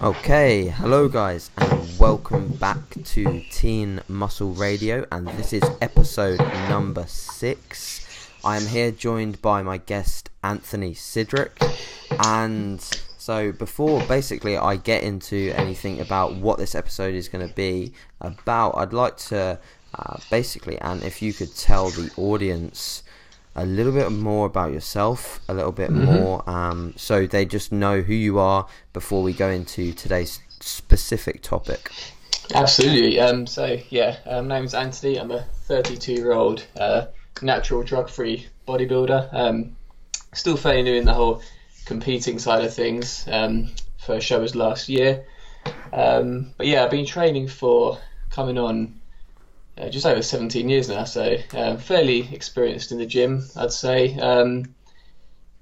Okay, hello guys, and welcome back to Teen Muscle Radio, and this is episode number six. I am here joined by my guest Anthony Sydric, and so before basically I get into anything about what this episode is going to be about, I'd like to uh, basically, and if you could tell the audience a little bit more about yourself, a little bit mm-hmm. more, um, so they just know who you are before we go into today's specific topic. Absolutely. Um, so yeah, um, my name's Anthony. I'm a 32 year old uh, natural drug free bodybuilder. Um, still fairly new in the whole competing side of things. Um, first show was last year. Um, but yeah, I've been training for coming on uh, just over 17 years now, so um, fairly experienced in the gym, I'd say. Um,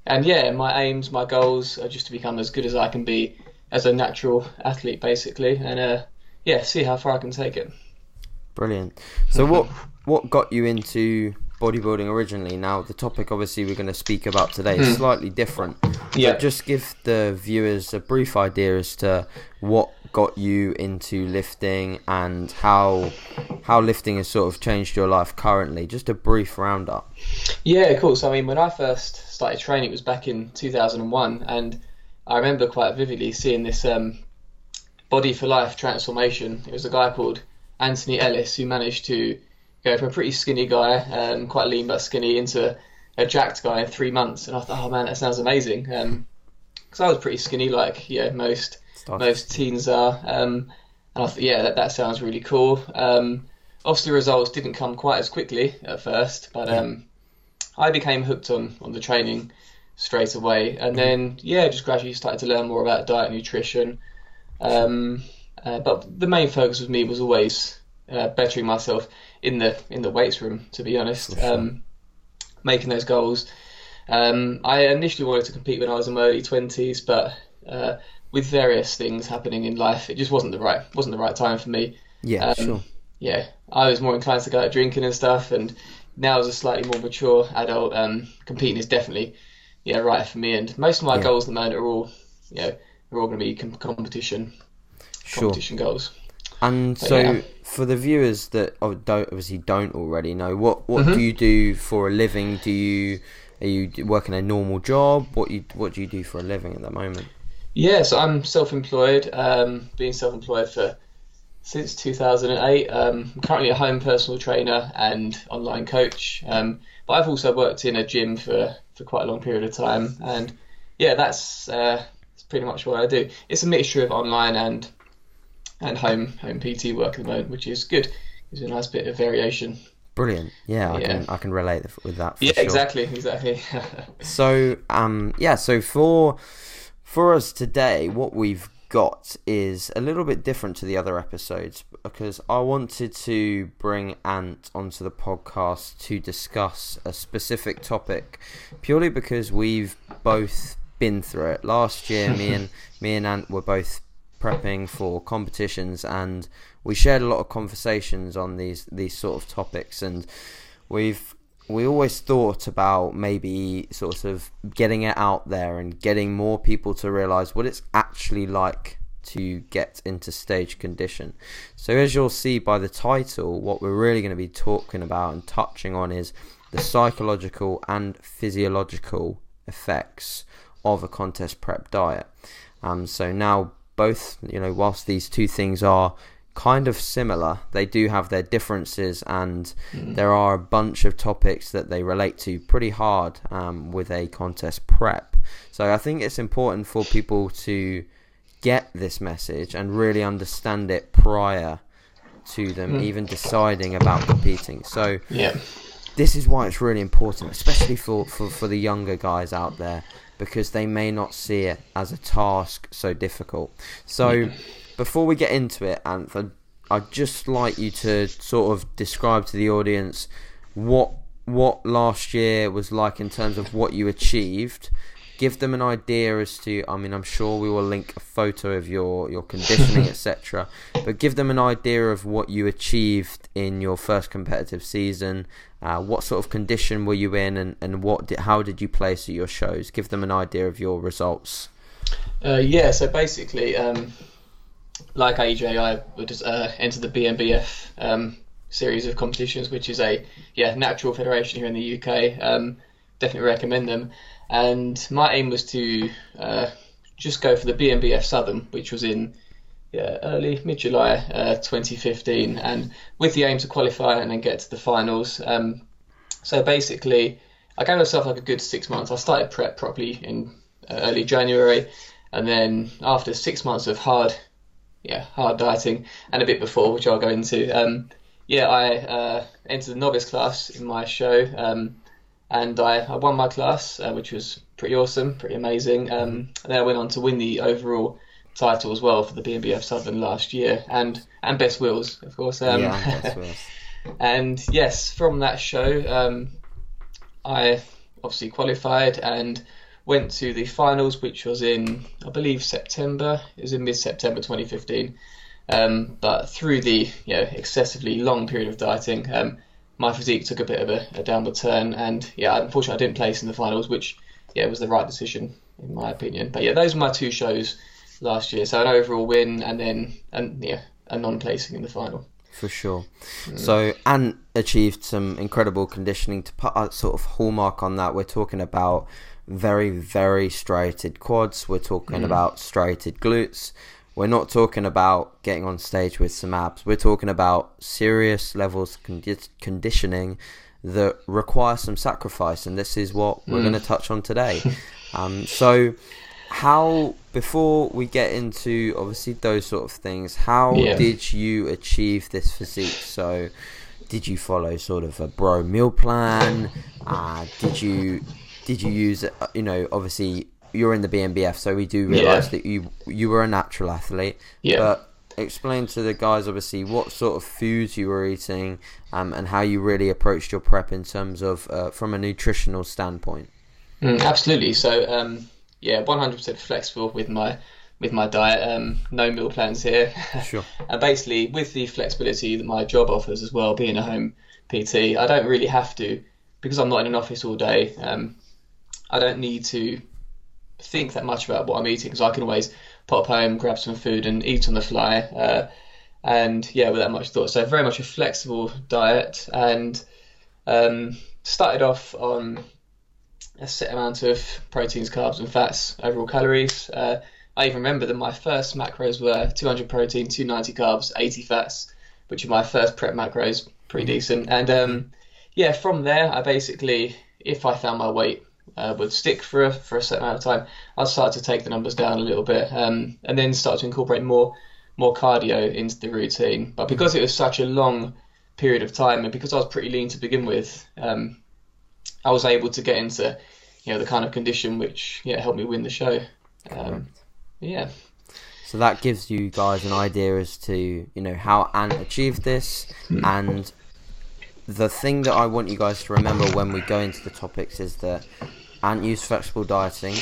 and yeah, my aims, my goals are just to become as good as I can be as a natural athlete, basically, and uh, yeah, see how far I can take it. Brilliant. So, what what got you into bodybuilding originally? Now, the topic obviously we're going to speak about today is hmm. slightly different. Yeah. just give the viewers a brief idea as to what got you into lifting and how how lifting has sort of changed your life currently. Just a brief roundup. Yeah, cool. So I mean, when I first started training, it was back in 2001, and I remember quite vividly seeing this um, body for life transformation. It was a guy called Anthony Ellis who managed to go from a pretty skinny guy, um, quite lean but skinny, into a jacked guy in three months. And I thought, oh man, that sounds amazing. Because um, I was pretty skinny, like yeah, most Stuff. most teens are. Um, and I thought, yeah, that, that sounds really cool. Um, obviously, results didn't come quite as quickly at first, but um, I became hooked on, on the training straight away. And mm-hmm. then, yeah, just gradually started to learn more about diet and nutrition. Um, uh, but the main focus with me was always uh, bettering myself in the in the weights room, to be honest. Um, making those goals. Um, I initially wanted to compete when I was in my early twenties, but uh, with various things happening in life, it just wasn't the right wasn't the right time for me. Yeah, um, sure. Yeah, I was more inclined to go out drinking and stuff, and now as a slightly more mature adult, um, competing is definitely yeah right for me. And most of my yeah. goals at the moment are all you know are all going to be com- competition sure. competition goals. And but so, yeah. for the viewers that don't obviously don't already know, what what mm-hmm. do you do for a living? Do you are you working a normal job? What you what do you do for a living at the moment? Yes, I'm self-employed. Um, been self-employed for since 2008. Um, I'm currently a home personal trainer and online coach. Um, but I've also worked in a gym for, for quite a long period of time. And yeah, that's, uh, that's pretty much what I do. It's a mixture of online and and home home PT work at the moment, which is good. It's a nice bit of variation. Brilliant. Yeah, I yeah. can I can relate with that. yeah, sure. exactly, exactly. so um yeah, so for for us today, what we've got is a little bit different to the other episodes because I wanted to bring Ant onto the podcast to discuss a specific topic purely because we've both been through it. Last year, me and me and Ant were both prepping for competitions and we shared a lot of conversations on these these sort of topics and we've we always thought about maybe sort of getting it out there and getting more people to realize what it's actually like to get into stage condition. So, as you'll see by the title, what we're really going to be talking about and touching on is the psychological and physiological effects of a contest prep diet. Um, so, now both, you know, whilst these two things are kind of similar. They do have their differences, and mm. there are a bunch of topics that they relate to pretty hard um, with a contest prep. So I think it's important for people to get this message and really understand it prior to them mm. even deciding about competing. So yeah. this is why it's really important, especially for, for, for the younger guys out there, because they may not see it as a task so difficult. So. Yeah before we get into it, Anthony, I'd just like you to sort of describe to the audience what what last year was like in terms of what you achieved. Give them an idea as to. I mean, I'm sure we will link a photo of your your conditioning, etc. But give them an idea of what you achieved in your first competitive season. Uh, what sort of condition were you in, and, and what did, how did you place at your shows? Give them an idea of your results. Uh, yeah, so basically, um, like AJ, I would uh, enter the BNBF um, series of competitions, which is a yeah natural federation here in the UK. Um, definitely recommend them. And my aim was to uh, just go for the BNBF Southern, which was in yeah, early mid July uh, 2015, and with the aim to qualify and then get to the finals. Um, so basically, I gave myself like a good six months. I started prep properly in uh, early January, and then after six months of hard, yeah, hard dieting, and a bit before, which I'll go into, um, yeah, I uh, entered the novice class in my show, um, and I, I, won my class, uh, which was pretty awesome, pretty amazing. Um, and then I went on to win the overall title as well for the BNBF Southern last year, and and Best Wills, of course. Um, yeah, and yes, from that show, um, I obviously qualified and went to the finals, which was in, I believe, September. It was in mid-September 2015. Um, but through the you know, excessively long period of dieting, um, my physique took a bit of a, a, downward turn, and yeah, unfortunately, I didn't place in the finals, which yeah was the right decision in my opinion. But yeah, those were my two shows last year. So an overall win, and then and yeah, a non-placing in the final for sure. Mm. So, and achieved some incredible conditioning to put a sort of hallmark on that. We're talking about very, very striated quads. We're talking mm. about striated glutes. We're not talking about getting on stage with some abs. We're talking about serious levels of condi- conditioning that require some sacrifice, and this is what mm. we're going to touch on today. um, so, how before we get into obviously those sort of things how yeah. did you achieve this physique so did you follow sort of a bro meal plan uh, did you did you use uh, you know obviously you're in the BNBF so we do realize yeah. that you you were a natural athlete yeah. but explain to the guys obviously what sort of foods you were eating um, and how you really approached your prep in terms of uh, from a nutritional standpoint mm, absolutely so um yeah, 100% flexible with my with my diet. Um, no meal plans here. Sure. and basically, with the flexibility that my job offers as well, being a home PT, I don't really have to because I'm not in an office all day. Um, I don't need to think that much about what I'm eating because I can always pop home, grab some food, and eat on the fly. Uh, and yeah, without much thought. So very much a flexible diet, and um, started off on a set amount of proteins, carbs, and fats, overall calories. Uh, I even remember that my first macros were 200 protein, 290 carbs, 80 fats, which are my first prep macros, pretty decent. And um, yeah, from there, I basically, if I found my weight uh, would stick for a, for a certain amount of time, I'd start to take the numbers down a little bit, um, and then start to incorporate more more cardio into the routine. But because it was such a long period of time, and because I was pretty lean to begin with, um, I was able to get into you know the kind of condition which yeah helped me win the show. Um, yeah. So that gives you guys an idea as to you know how Ant achieved this, hmm. and the thing that I want you guys to remember when we go into the topics is that Ant use flexible dieting.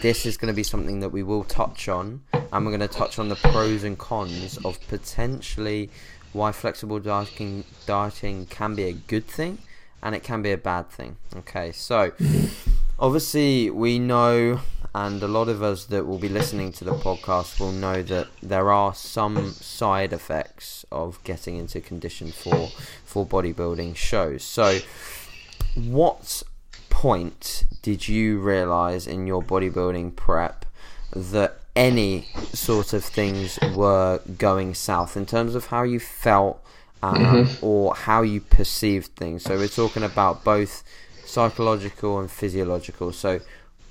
This is going to be something that we will touch on, and we're going to touch on the pros and cons of potentially why flexible dieting dieting can be a good thing and it can be a bad thing. Okay, so obviously we know, and a lot of us that will be listening to the podcast will know that there are some side effects of getting into condition for for bodybuilding shows. So, what point did you realize in your bodybuilding prep that any sort of things were going south in terms of how you felt um, mm-hmm. or how you perceived things. So we're talking about both psychological and physiological. So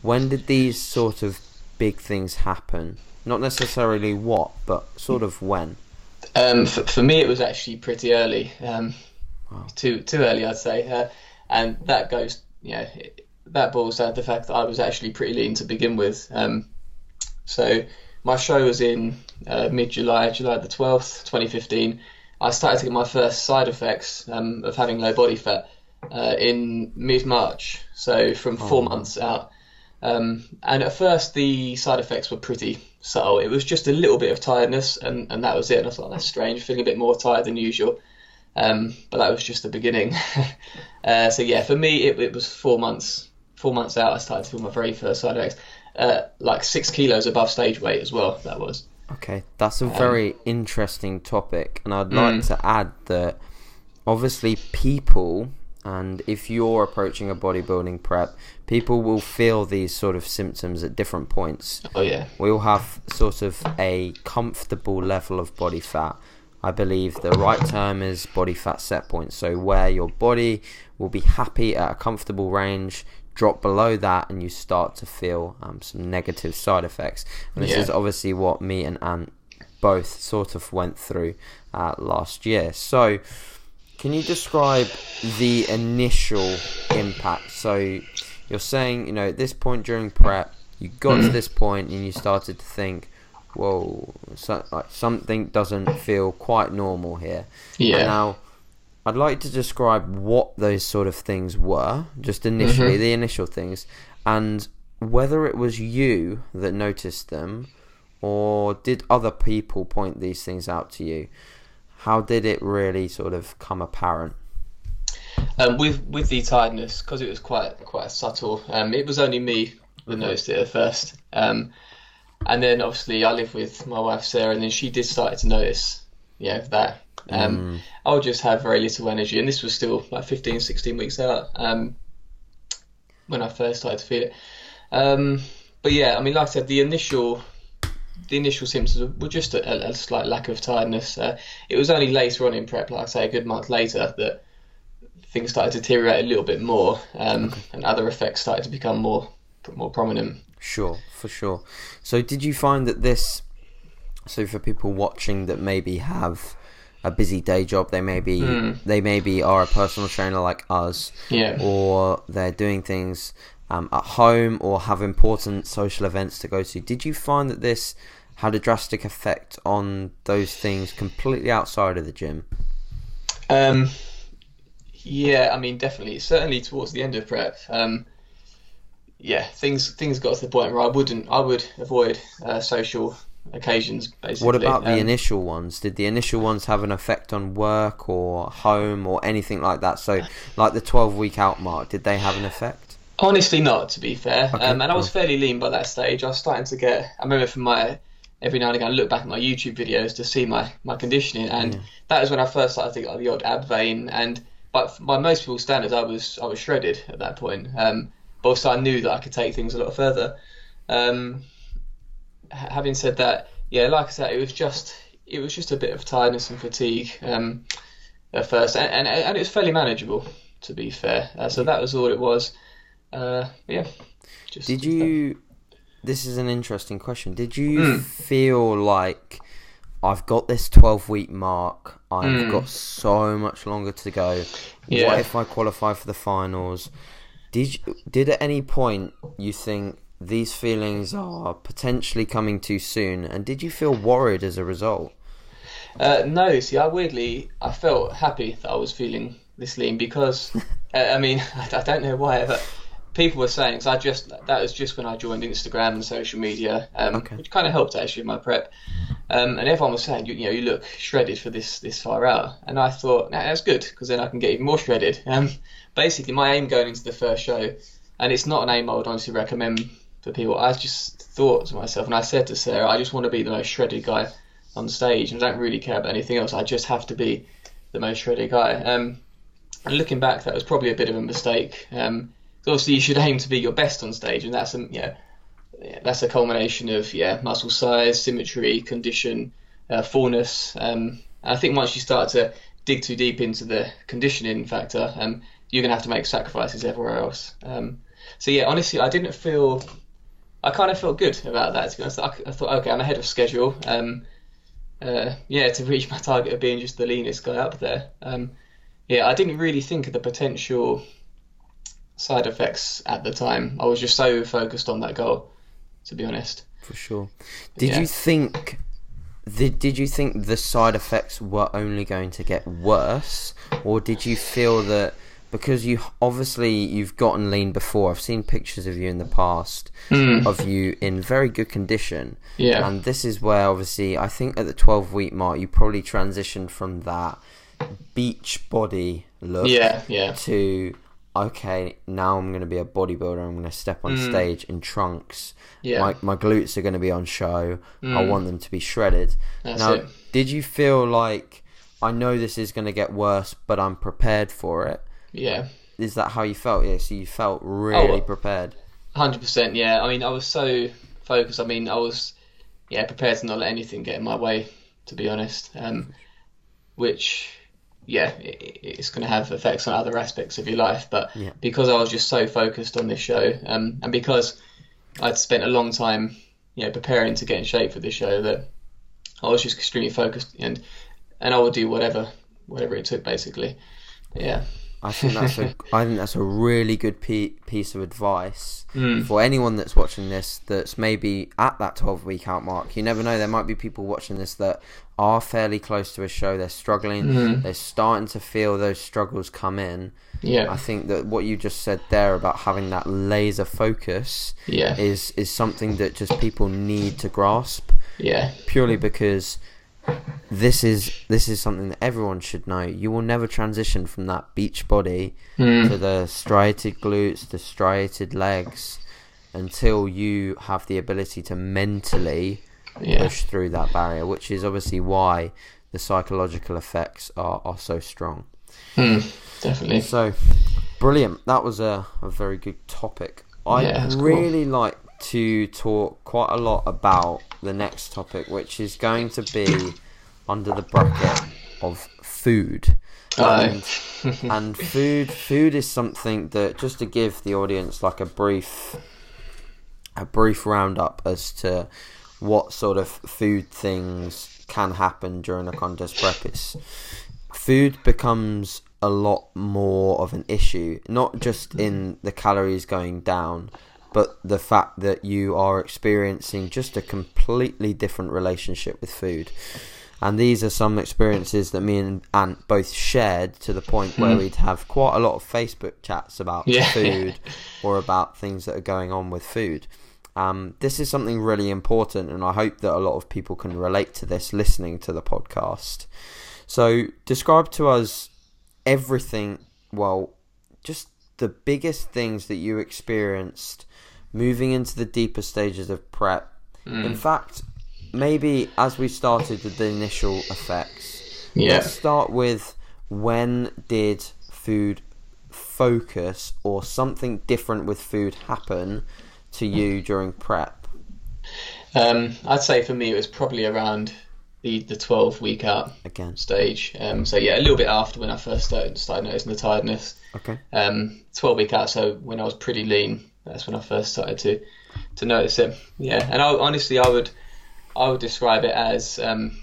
when did these sort of big things happen? Not necessarily what, but sort of when. Um, for, for, me, it was actually pretty early. Um, wow. Too too early, I'd say, uh, and that goes, you know, that boils down to the fact that I was actually pretty lean to begin with. Um, so my show was in uh, mid July, July the twelfth, twenty fifteen I started to get my first side effects um, of having low body fat uh, in mid March, so from four oh. months out. Um, and at first, the side effects were pretty subtle. It was just a little bit of tiredness, and, and that was it. And I thought that's strange, feeling a bit more tired than usual. Um, but that was just the beginning. uh, so yeah, for me, it, it was four months. Four months out, I started to feel my very first side effects, uh, like six kilos above stage weight as well. That was. Okay, that's a very um, interesting topic, and I'd like mm. to add that obviously people and if you're approaching a bodybuilding prep, people will feel these sort of symptoms at different points. Oh yeah. We all have sort of a comfortable level of body fat. I believe the right term is body fat set point. So where your body will be happy at a comfortable range, drop below that, and you start to feel um, some negative side effects. And this yeah. is obviously what me and Ant both sort of went through uh, last year. So can you describe the initial impact? So you're saying, you know, at this point during prep, you got to this point and you started to think, whoa, so, like something doesn't feel quite normal here. Yeah. And now, I'd like to describe what those sort of things were, just initially, mm-hmm. the initial things, and whether it was you that noticed them, or did other people point these things out to you? how did it really sort of come apparent? Um, with with the tiredness, because it was quite quite subtle. Um, it was only me that mm-hmm. noticed it at first, um, and then obviously I live with my wife Sarah, and then she did start to notice, yeah, that. Um, mm. I would just have very little energy, and this was still like 15, 16 weeks out um, when I first started to feel it. Um, but yeah, I mean, like I said, the initial the initial symptoms were just a, a slight lack of tiredness. Uh, it was only later on in prep, like I say, a good month later, that things started to deteriorate a little bit more, um, okay. and other effects started to become more more prominent. Sure, for sure. So, did you find that this? So, for people watching that maybe have a busy day job, they maybe mm. they maybe are a personal trainer like us, yeah, or they're doing things um, at home or have important social events to go to. Did you find that this had a drastic effect on those things completely outside of the gym? Um, yeah, I mean, definitely. Certainly towards the end of prep. Um, yeah, things things got to the point where I wouldn't, I would avoid uh, social occasions. Basically. What about the um, initial ones? Did the initial ones have an effect on work or home or anything like that? So, like the twelve week out mark, did they have an effect? Honestly, not to be fair. Okay, um, and I was fairly lean by that stage. I was starting to get. I remember from my every now and again I look back at my YouTube videos to see my, my conditioning, and yeah. that was when I first started to get like the odd ab vein. And but by most people's standards, I was I was shredded at that point. Um, but also I knew that I could take things a lot further. Um, having said that, yeah, like I said, it was just it was just a bit of tiredness and fatigue um, at first, and, and, and it was fairly manageable to be fair. Uh, so that was all it was uh, yeah. Just, Did you? This is an interesting question. Did you mm. feel like I've got this twelve week mark? I've mm. got so much longer to go. Yeah. What if I qualify for the finals? Did you, did at any point you think these feelings are potentially coming too soon? And did you feel worried as a result? Uh, no, see, I weirdly I felt happy that I was feeling this lean because uh, I mean I, don't know why, but people were saying, because I just that was just when I joined Instagram and social media, um, okay. which kind of helped actually with my prep. Um, and everyone was saying, you, you, know, you look shredded for this this far out, and I thought, nah, that's good because then I can get even more shredded. Um, basically, my aim going into the first show, and it's not an aim I would honestly recommend for people. I just thought to myself, and I said to Sarah, I just want to be the most shredded guy on stage, and I don't really care about anything else. I just have to be the most shredded guy. Um, and looking back, that was probably a bit of a mistake. Um, obviously you should aim to be your best on stage, and that's a yeah that's a culmination of yeah muscle size, symmetry, condition, uh, fullness. Um, I think once you start to dig too deep into the conditioning factor, um, you're gonna have to make sacrifices everywhere else. Um, so yeah, honestly, I didn't feel. I kind of felt good about that. To be honest, I, I thought, okay, I'm ahead of schedule. Um, uh, yeah, to reach my target of being just the leanest guy up there. Um, yeah, I didn't really think of the potential side effects at the time. I was just so focused on that goal, to be honest. For sure. Did yeah. you think? Did, did you think the side effects were only going to get worse, or did you feel that because you obviously you've gotten lean before? I've seen pictures of you in the past mm. of you in very good condition. Yeah. And this is where obviously I think at the twelve week mark you probably transitioned from that beach body look yeah, yeah. to okay, now I'm going to be a bodybuilder. I'm going to step on Mm. stage in trunks. Yeah, My my glutes are going to be on show. I Mm. want them to be shredded. that's now, it. did you feel like I know this is going to get worse, but I'm prepared for it? Yeah, Is that how you felt? Yeah, so you felt really Oh, prepared. hundred percent. Yeah, I mean, I was so focused. I mean, I was yeah prepared to not let anything get in my way. To be honest, um, which yeah, it, it's going to have effects on other aspects of your life. But Yeah. because I was just so focused on this show, um, and because I'd spent a long time, you know, preparing to get in shape for this show, that I was just extremely focused and and I would do whatever whatever it took, basically. Yeah. I think that's a I think that's a really good pe- piece of advice Mm. for anyone that's watching this that's maybe at that 12 week out mark. You never know, there might be people watching this that are fairly close to a show, they're struggling, Mm. they're starting to feel those struggles come in. Yeah. I think that what you just said there about having that laser focus Yeah. is is something that just people need to grasp Yeah. purely because this is this is something that everyone should know. You will never transition from that beach body to Mm. the striated glutes, the striated legs, until you have the ability to mentally Yeah. push through that barrier, which is obviously why the psychological effects are, are so strong. Mm. Definitely. So, brilliant. That was a, a very good topic. I Yeah, that's cool. really like to talk quite a lot about the next topic, which is going to be under the bracket of food. And, and food food is something that just to give the audience like a brief a brief roundup as to what sort of food things can happen during a contest prep is food becomes a lot more of an issue not just in the calories going down but the fact that you are experiencing just a completely different relationship with food and these are some experiences that me and Ant both shared to the point where Hmm. we'd have quite a lot of Facebook chats about Yeah. food or about things that are going on with food. Um, this is something really important, and I hope that a lot of people can relate to this listening to the podcast. So, describe to us everything, well, just the biggest things that you experienced moving into the deeper stages of prep. Mm. In fact, maybe as we started with the initial effects, Yeah. let's start with when did food focus or something different with food happen to you during prep? Um, I'd say for me it was probably around the, the 12 week out Again, stage. Um, so yeah, a little bit after when I first started, started noticing the tiredness. okay. Um, 12 week out, so when I was pretty lean, that's when I first started to to notice it. Yeah, and I, honestly, I would I would describe it as um,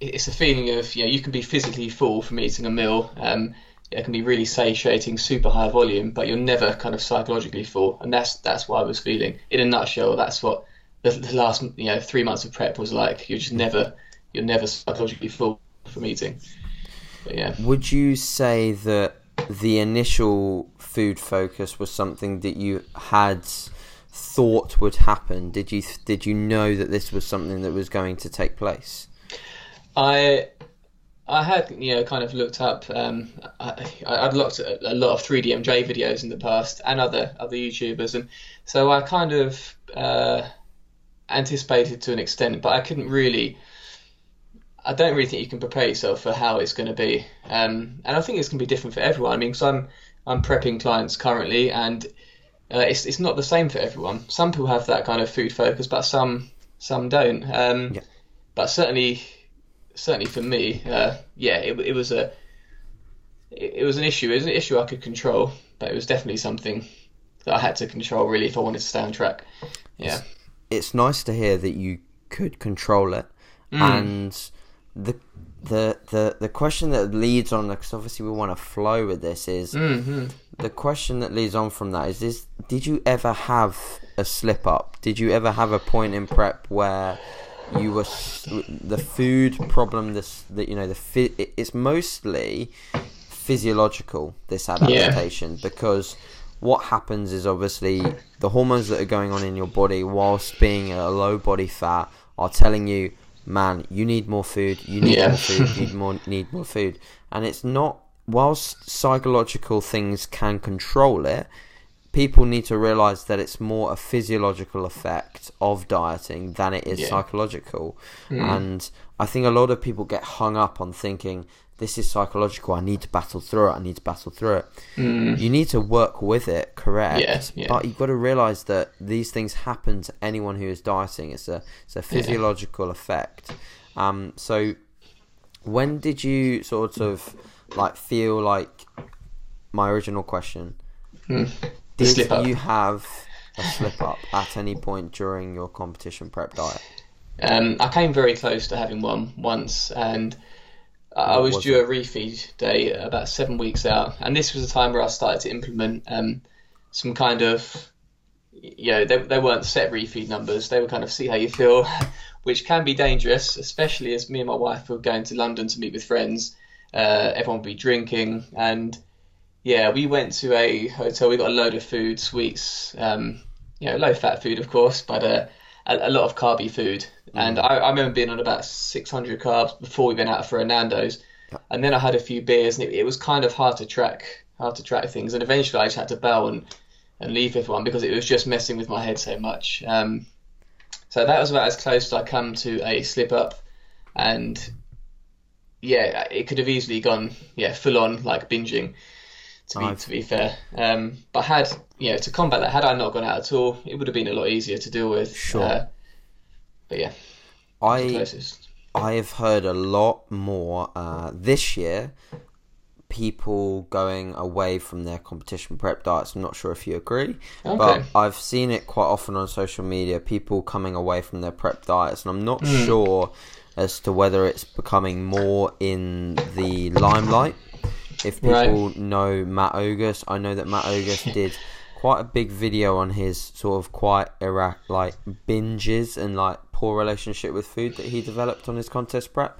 it's a feeling of know you can be physically full from eating a meal. Um, it can be really satiating, super high volume, but you're never kind of psychologically full, and that's that's what I was feeling. In a nutshell, that's what the, the last you know three months of prep was like. You're just never you're never psychologically full from eating. But yeah. Would you say that the initial food focus was something that you had thought would happen? Did you did you know that this was something that was going to take place? I I had you know kind of looked up. Um, I, I'd looked at a lot of 3DMJ videos in the past and other other YouTubers, and so I kind of uh, anticipated to an extent, but I couldn't really. I don't really think you can prepare yourself for how it's going to be, um, and I think it's going to be different for everyone. I mean, because I'm I'm prepping clients currently, and uh, it's it's not the same for everyone. Some people have that kind of food focus, but some some don't. Um, Yeah. But certainly, certainly for me, uh, yeah, it, it was a it, it was an issue. It was an issue I could control, but it was definitely something that I had to control really if I wanted to stay on track. Yeah. It's nice to hear that you could control it, Mm. and the the the the question that leads on because obviously we want to flow with this is hmm the question that leads on from that is this did you ever have a slip up? Did you ever have a point in prep where you were the food problem this that you know the it's mostly physiological this adaptation because what happens is obviously the hormones that are going on in your body whilst being a low body fat are telling you man you need more food you need Yeah. more food you need more need more food and it's not whilst psychological things can control it, people need to realize that it's more a physiological effect of dieting than it is Yeah. psychological. Mm. And I think a lot of people get hung up on thinking this is psychological. I need to battle through it. I need to battle through it. Mm. You need to work with it, correct? Yeah, yeah. But you've got to realize that these things happen to anyone who is dieting. It's a it's a physiological effect. Um, so when did you sort of like feel like my original question? Mm. Did you have a slip up at any point during your competition prep diet? Um, I came very close to having one once, and I was was due it? a refeed day about seven weeks out, and this was the time where I started to implement um, some kind of, you know, they, they weren't set refeed numbers. They were kind of see how you feel, which can be dangerous, especially as me and my wife were going to London to meet with friends. Uh, everyone would be drinking, and yeah, we went to a hotel. We got a load of food, sweets, um, you know, low fat food, of course, but uh, a, a lot of carby food. And I, I remember being on about 600 carbs before we went out for a Nando's. And then I had a few beers, and it, it was kind of hard to track, hard to track things. And eventually, I just had to bow and, and leave everyone because it was just messing with my head so much. Um, so that was about as close as I come to a slip up, and yeah, it could have easily gone yeah full on like binging. To be to be fair, um, but had you know to combat that, had I not gone out at all, it would have been a lot easier to deal with. Sure. Uh, but yeah, I. I have heard a lot more uh, this year. People going away from their competition prep diets. I'm not sure if you agree, Okay. but I've seen it quite often on social media. People coming away from their prep diets, and I'm not Hmm. sure as to whether it's becoming more in the limelight. If people Right. know Matt Ogus, I know that Matt Ogus did quite a big video on his sort of quite era like binges and like poor relationship with food that he developed on his contest prep.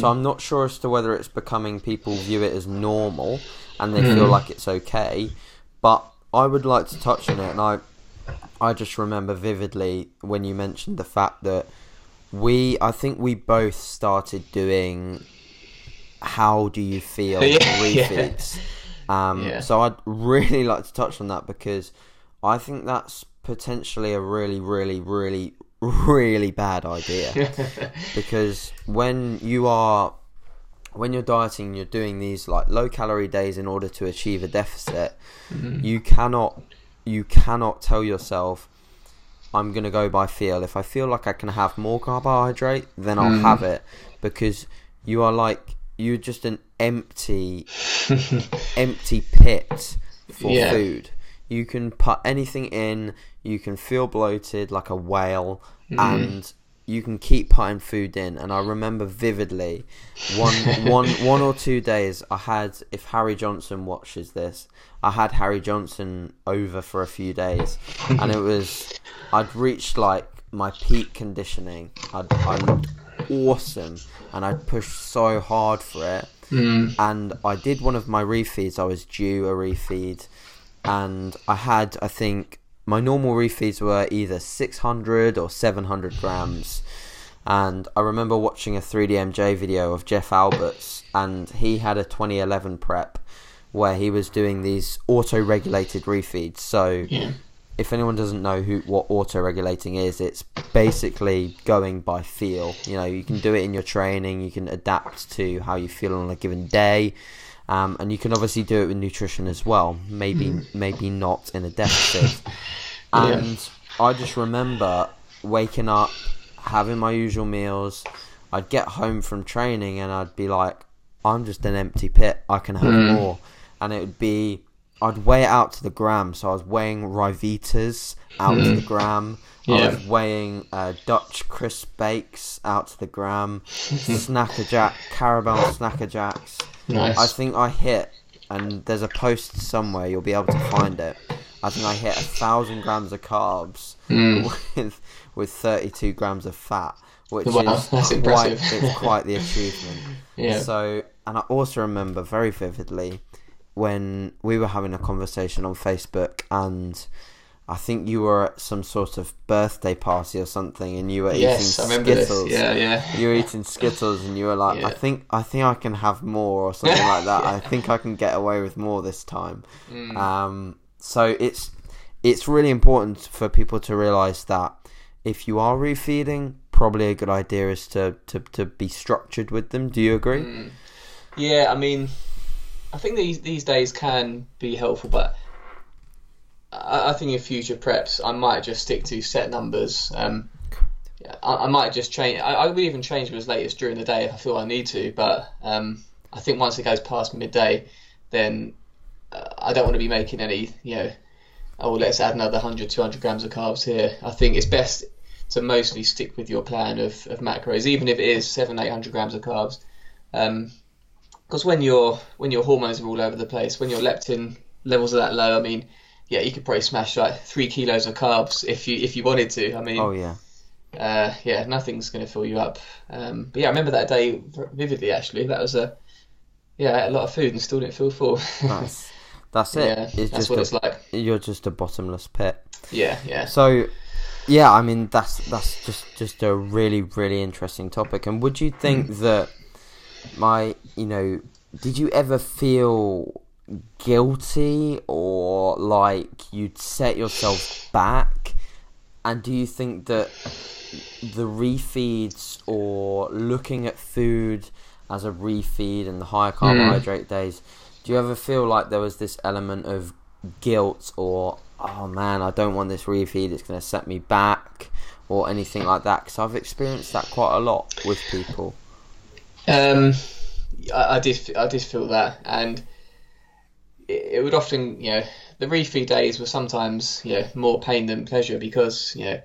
So I'm not sure as to whether it's becoming people view it as normal and they feel like it's okay. But I would like to touch on it, and I I just remember vividly when you mentioned the fact that we I think we both started doing how do you feel Yeah, yeah. Um, Yeah. So I'd really like to touch on that because I think that's potentially a really, really, really, really bad idea. because when you are when you're dieting, you're doing these like low calorie days in order to achieve a deficit. Mm-hmm. You cannot you cannot tell yourself I'm gonna go by feel. If I feel like I can have more carbohydrate, then I'll have mm. it because you are like you're just an empty empty pit for Yeah. food. You can put anything in, you can feel bloated like a whale, mm-hmm. and you can keep putting food in. And I remember vividly one one one or two days I had if Harry Johnson watches this, I had Harry Johnson over for a few days, and it was I'd reached like my peak conditioning. I'd, I looked awesome, and I'd pushed so hard for it mm. and I did one of my refeeds. I was due a refeed, and I had, I think, my normal refeeds were either 600 or 700 grams. And I remember watching a 3DMJ video of Jeff Alberts, and he had a 2011 prep where he was doing these auto-regulated refeeds. So Yeah. if anyone doesn't know who what auto regulating is, it's basically going by feel. You know, you can do it in your training, you can adapt to how you feel on a given day, um, and you can obviously do it with nutrition as well. Maybe maybe not in a deficit. And I just remember waking up, having my usual meals. I'd get home from training and I'd be like, I'm just an empty pit. I can have more, and it would be. I'd weigh it out to the gram, so I was weighing Ryvitas out to the gram. I was weighing uh, Dutch crisp bakes out to the gram. Snack a Jack, Carabao Snack a Jacks. Nice. I think I hit, and there's a post somewhere you'll be able to find it. I think I hit a thousand grams of carbs with with 32 grams of fat, which Wow, is that's quite impressive. it's quite the achievement. Yeah. So, and I also remember very vividly when we were having a conversation on Facebook, and I think you were at some sort of birthday party or something, and you were yes, eating I remember Skittles. this. Yeah, yeah. You were eating Skittles, and you were like, "I think, I think I can have more," or something like that. I think I can get away with more this time. Mm. Um, so it's it's really important for people to realize that if you are refeeding, probably a good idea is to, to, to be structured with them. Do you agree? Mm. Yeah, I mean, I think these these days can be helpful, but I, I think in future preps, I might just stick to set numbers. Um, yeah, I, I might just change. I, I would even change them as late as during the day if I feel I need to. But um, I think once it goes past midday, then uh, I don't want to be making any, you know, oh, let's add another 100, 200 grams of carbs here. I think it's best to mostly stick with your plan of, of macros, even if it is seven, 800 grams of carbs. Um, because when your when your hormones are all over the place, when your leptin levels are that low, I mean, yeah, you could probably smash like three kilos of carbs if you if you wanted to. I mean, Oh yeah, uh, yeah, nothing's going to fill you up. Um, but yeah, I remember that day vividly. Actually, that was a yeah, I ate a lot of food and still didn't feel full. nice. That's it. yeah, it's that's just what a, it's like. you're just a bottomless pit. Yeah, yeah. So, yeah, I mean that's that's just just a really really interesting topic. And would you think Mm. that my you know did you ever feel guilty or like you'd set yourself back? And do you think that the refeeds or looking at food as a refeed and the higher hmm. carbohydrate days, do you ever feel like there was this element of guilt or oh man, I don't want this refeed, it's going to set me back or anything like that? Because I've experienced that quite a lot with people. Um, I, I did I did feel that, and it, it would often you know the refeed days were sometimes you know more pain than pleasure because you know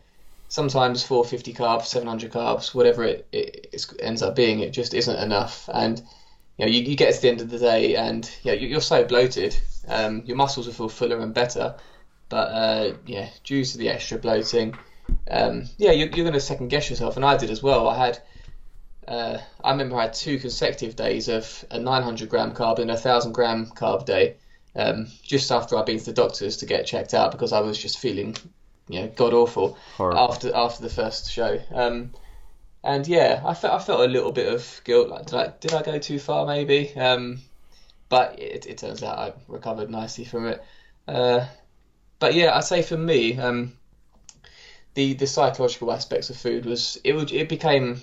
sometimes 450 carbs, 700 carbs, whatever it, it, ends up being, it just isn't enough, and you know you, you get to the end of the day and you know, you- you're so bloated, um, your muscles will feel fuller and better, but uh, yeah, due to the extra bloating, um, yeah, you're, you're going to second guess yourself, and I did as well. I had uh, I remember I had two consecutive days of a 900 gram carb and a 1000 gram carb day, um, just after I'd been to the doctors to get checked out because I was just feeling, you know, god awful Horrible. after after the first show. Um, and yeah, I felt I felt a little bit of guilt. Like, did I did I go too far? Maybe. Um, but it, it turns out I recovered nicely from it. Uh, but yeah, I'd say for me, um, the the psychological aspects of food was it would it became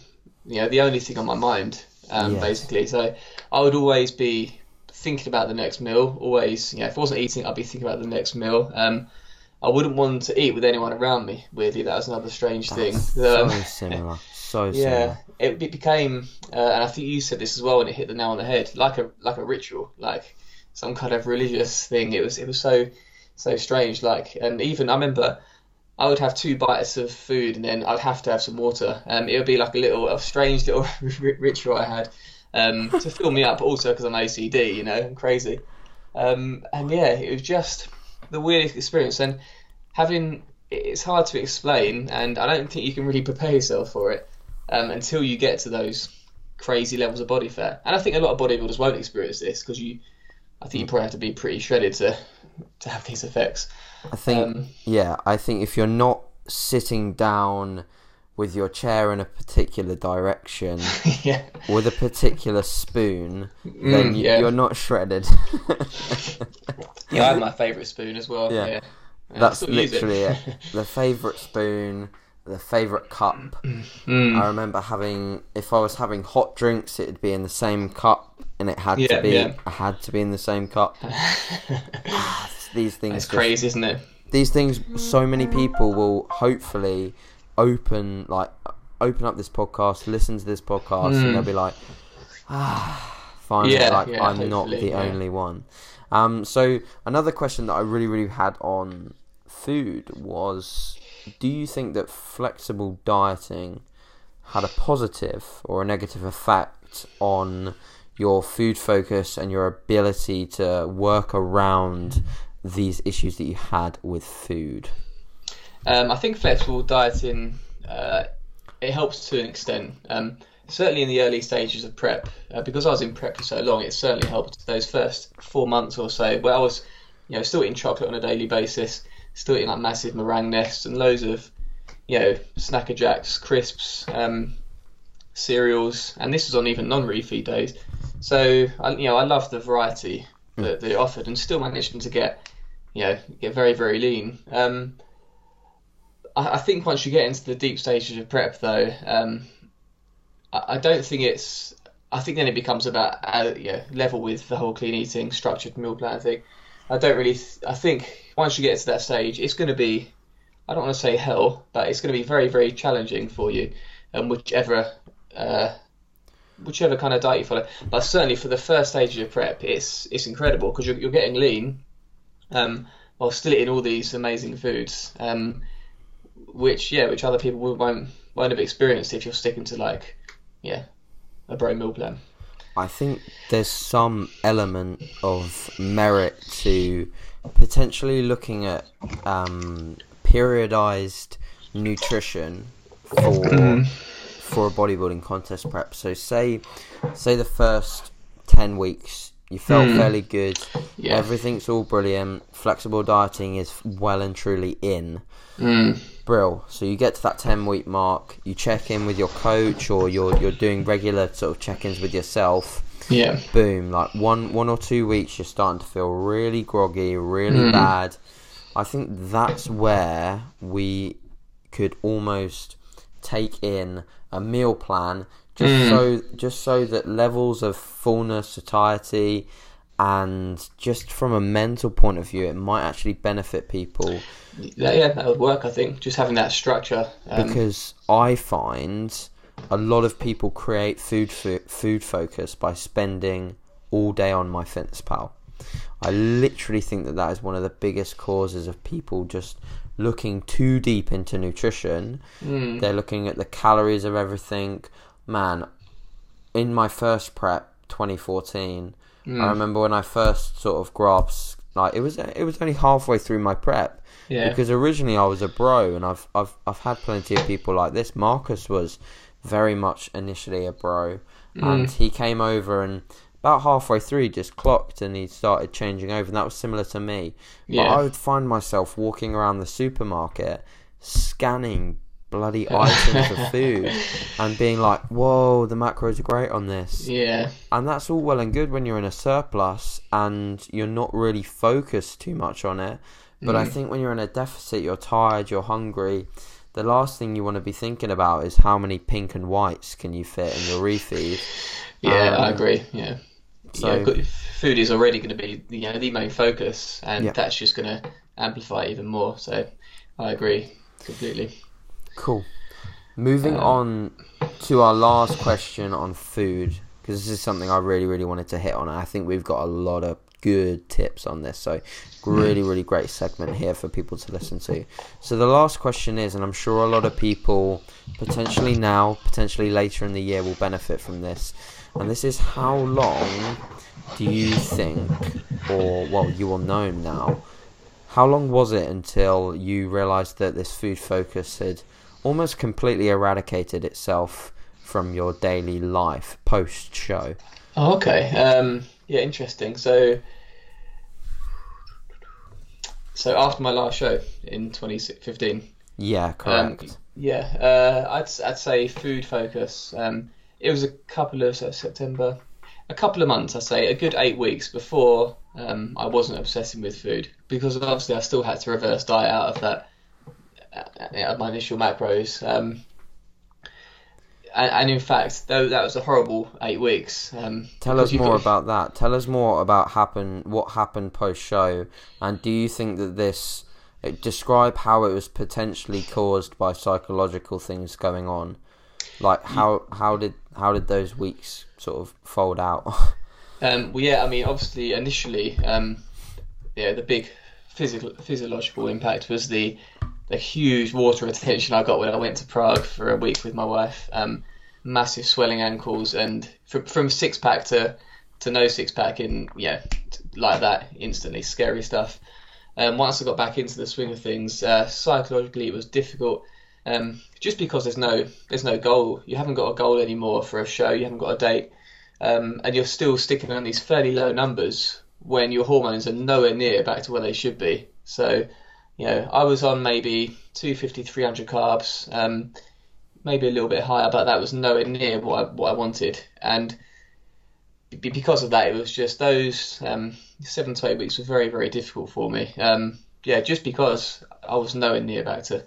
you know the only thing on my mind um, Yes. basically. So I would always be thinking about the next meal. Always, you know, if I wasn't eating, I'd be thinking about the next meal. Um, I wouldn't want to eat with anyone around me. Weirdly, that was another strange thing. That's so Um, similar. So yeah, similar. it, it became, uh, and I think you said this as well, and it hit the nail on the head, like a like a ritual, like some kind of religious thing. It was it was so so strange. Like, and even I remember I would have two bites of food, and then I'd have to have some water. Um, it would be like a little a strange little ritual I had um, to fill me up, also because I'm OCD, you know, I'm crazy. Um, and yeah, it was just the weirdest experience, and having it's hard to explain, and I don't think you can really prepare yourself for it um, until you get to those crazy levels of body fat. And I think a lot of bodybuilders won't experience this because you, I think you probably have to be pretty shredded to to have these effects. I think, Um, yeah, I think if you're not sitting down with your chair in a particular direction yeah, with a particular spoon, then Mm, you, yeah. you're not shredded. yeah, I have my favourite spoon as well. Yeah. Yeah, That's literally it. The favourite spoon, the favourite cup. Mm. I remember having, if I was having hot drinks, it'd be in the same cup, and it had to be. I had to be in the same cup. These things, just- crazy, isn't it? these things so many people will hopefully open like open up this podcast listen to this podcast Hmm. and they'll be like ah finally Yeah, like yeah, i'm not the yeah. only one um so another question that i really really had on food was do you think that flexible dieting had a positive or a negative effect on your food focus and your ability to work around these issues that you had with food. Um, I think flexible dieting uh, it helps to an extent. Um, certainly in the early stages of prep, uh, because I was in prep for so long, it certainly helped those first four months or so, where I was, you know, still eating chocolate on a daily basis, still eating like massive meringue nests and loads of, you know, Snack a Jacks, crisps, um, cereals, and this was on even non-refeed days. So I, you know, I love the variety that they offered, and still managed to get, you know, get very very lean. Um, I, I think once you get into the deep stages of prep, though, um, I, I don't think it's. I think then it becomes about uh, yeah level with the whole clean eating, structured meal plan thing. I don't really. Th- I think once you get to that stage, it's going to be. I don't want to say hell, but it's going to be very very challenging for you, and whichever. Uh, whichever kind of diet you follow, but certainly for the first stage of your prep, it's it's incredible because you're, you're getting lean, um, while still eating all these amazing foods. Um, which yeah, which other people won't won't have experienced if you're sticking to like yeah a bro meal plan. I think there's some element of merit to potentially looking at um, periodized nutrition for mm. For a bodybuilding contest prep. So say say the first ten weeks you felt mm. fairly good, yeah. everything's all brilliant, flexible dieting is well and truly in. Mm. Brill. So you get to that ten week mark, you check in with your coach or you're you're doing regular sort of check ins with yourself. Yeah. Boom. Like one one or two weeks you're starting to feel really groggy, really mm. bad. I think that's where we could almost take in a meal plan just mm. so just so that levels of fullness, satiety and just from a mental point of view it might actually benefit people yeah, yeah, that would work. I think just having that structure. Um, because I find a lot of people create food food focus by spending all day on MyFitnessPal. I literally think that that is one of the biggest causes of people just looking too deep into nutrition. Mm. They're looking at the calories of everything. Man, in my first prep, 2014, mm. I remember when I first sort of grasped like it was it was only halfway through my prep yeah. Because originally I was a bro, and I've I've I've had plenty of people like this. Marcus was very much initially a bro, mm. and he came over and about halfway through he just clocked and he started changing over, and that was similar to me. Yeah. But I would find myself walking around the supermarket scanning bloody items of food and being like, whoa, the macros are great on this. Yeah. And that's all well and good when you're in a surplus and you're not really focused too much on it. But mm. I think when you're in a deficit, you're tired, you're hungry. The last thing you want to be thinking about is how many pink and whites can you fit in your refeed. Yeah, um, I agree. Yeah. So yeah, food is already going to be you know the main focus, and yeah. that's just going to amplify even more. So I agree completely. Cool. Moving um, on to our last question on food, because this is something I really, really wanted to hit on. I think we've got a lot of good tips on this. So, really, really great segment here for people to listen to. So, the last question is, and I'm sure a lot of people, potentially now, potentially later in the year, will benefit from this. And this is how long do you think, or well, you will know now, how long was it until you realized that this food focus had almost completely eradicated itself from your daily life post show? Oh, okay. Um, yeah, interesting. So, so after my last show in 2015. Yeah, correct. Um, yeah, uh, I'd I'd say food focus. Um, it was a couple of so September, a couple of months. I say a good eight weeks before um, I wasn't obsessing with food because obviously I still had to reverse diet out of that, uh, out of my initial macros. Um, and, and in fact, though that was a horrible eight weeks. Um, Tell us more got... about that. Tell us more about happen what happened post show, and do you think that this describe how it was potentially caused by psychological things going on? Like how how did how did those weeks sort of fold out? um, well, yeah, I mean, obviously, initially, um, yeah, the big physical physiological impact was the the huge water retention I got when I went to Prague for a week with my wife. Um, massive swelling ankles, and from, from six pack to to no six pack in yeah like that instantly scary stuff. Um, once I got back into the swing of things, uh, psychologically it was difficult. Um, just because there's no there's no goal, you haven't got a goal anymore for a show, you haven't got a date, um, and you're still sticking on these fairly low numbers when your hormones are nowhere near back to where they should be. So you know, I was on maybe 250, 300 carbs, um, maybe a little bit higher, but that was nowhere near what I, what I wanted. And because of that, it was just those um, seven to eight weeks were very, very difficult for me. Um, yeah, just because I was nowhere near back to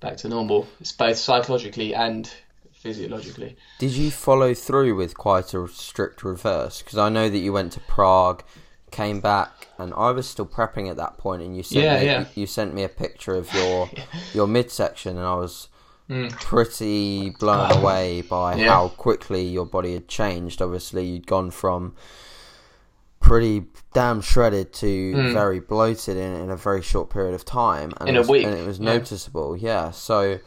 back to normal. It's both psychologically and physiologically. Did you follow through with quite a strict reverse? Because I know that you went to Prague, came back, and I was still prepping at that point, and you sent Yeah, me yeah. you sent me a picture of your your midsection, and I was Mm. pretty blown away by Yeah. how quickly your body had changed. Obviously, you'd gone from pretty damn shredded to very bloated in, in a very short period of time, and. In it a was, week, and it was yeah. noticeable. Yeah, so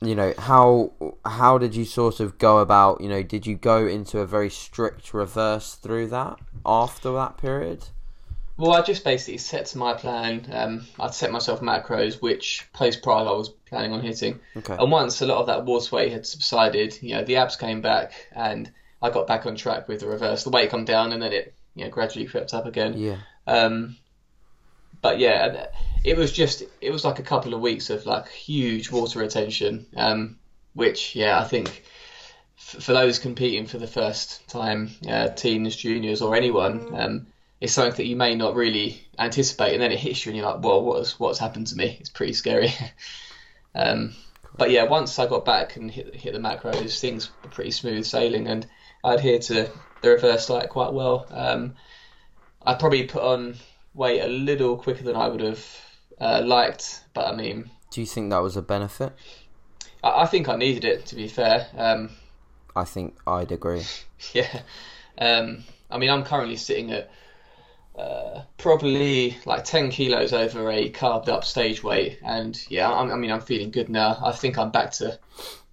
you know how how did you sort of go about? You know, did you go into a very strict reverse through that after that period? Well, I just basically set my plan. Um, I'd set myself macros, which post Prague I was planning on hitting. Okay. And once a lot of that water weight had subsided, you know, the abs came back, and I got back on track with the reverse. The weight come down, and then it, you know, gradually crept up again. Yeah. Um, but yeah, it was just it was like a couple of weeks of like huge water retention, um, which yeah, I think f- for those competing for the first time, uh, teens, juniors, or anyone, um, it's something that you may not really anticipate, and then it hits you, and you're like, "Well, what's what's happened to me?" It's pretty scary. um, but yeah, once I got back and hit hit the macros, things were pretty smooth sailing, and I adhered to the reverse diet quite well. Um, I probably put on weight a little quicker than I would have uh, liked, but I mean, Do you think that was a benefit? I, I think I needed it to be fair. Um, I think I'd agree. yeah, um, I mean, I'm currently sitting at uh, probably like 10 kilos over a carved up stage weight, and yeah, I'm, I mean, I'm feeling good now. I think I'm back to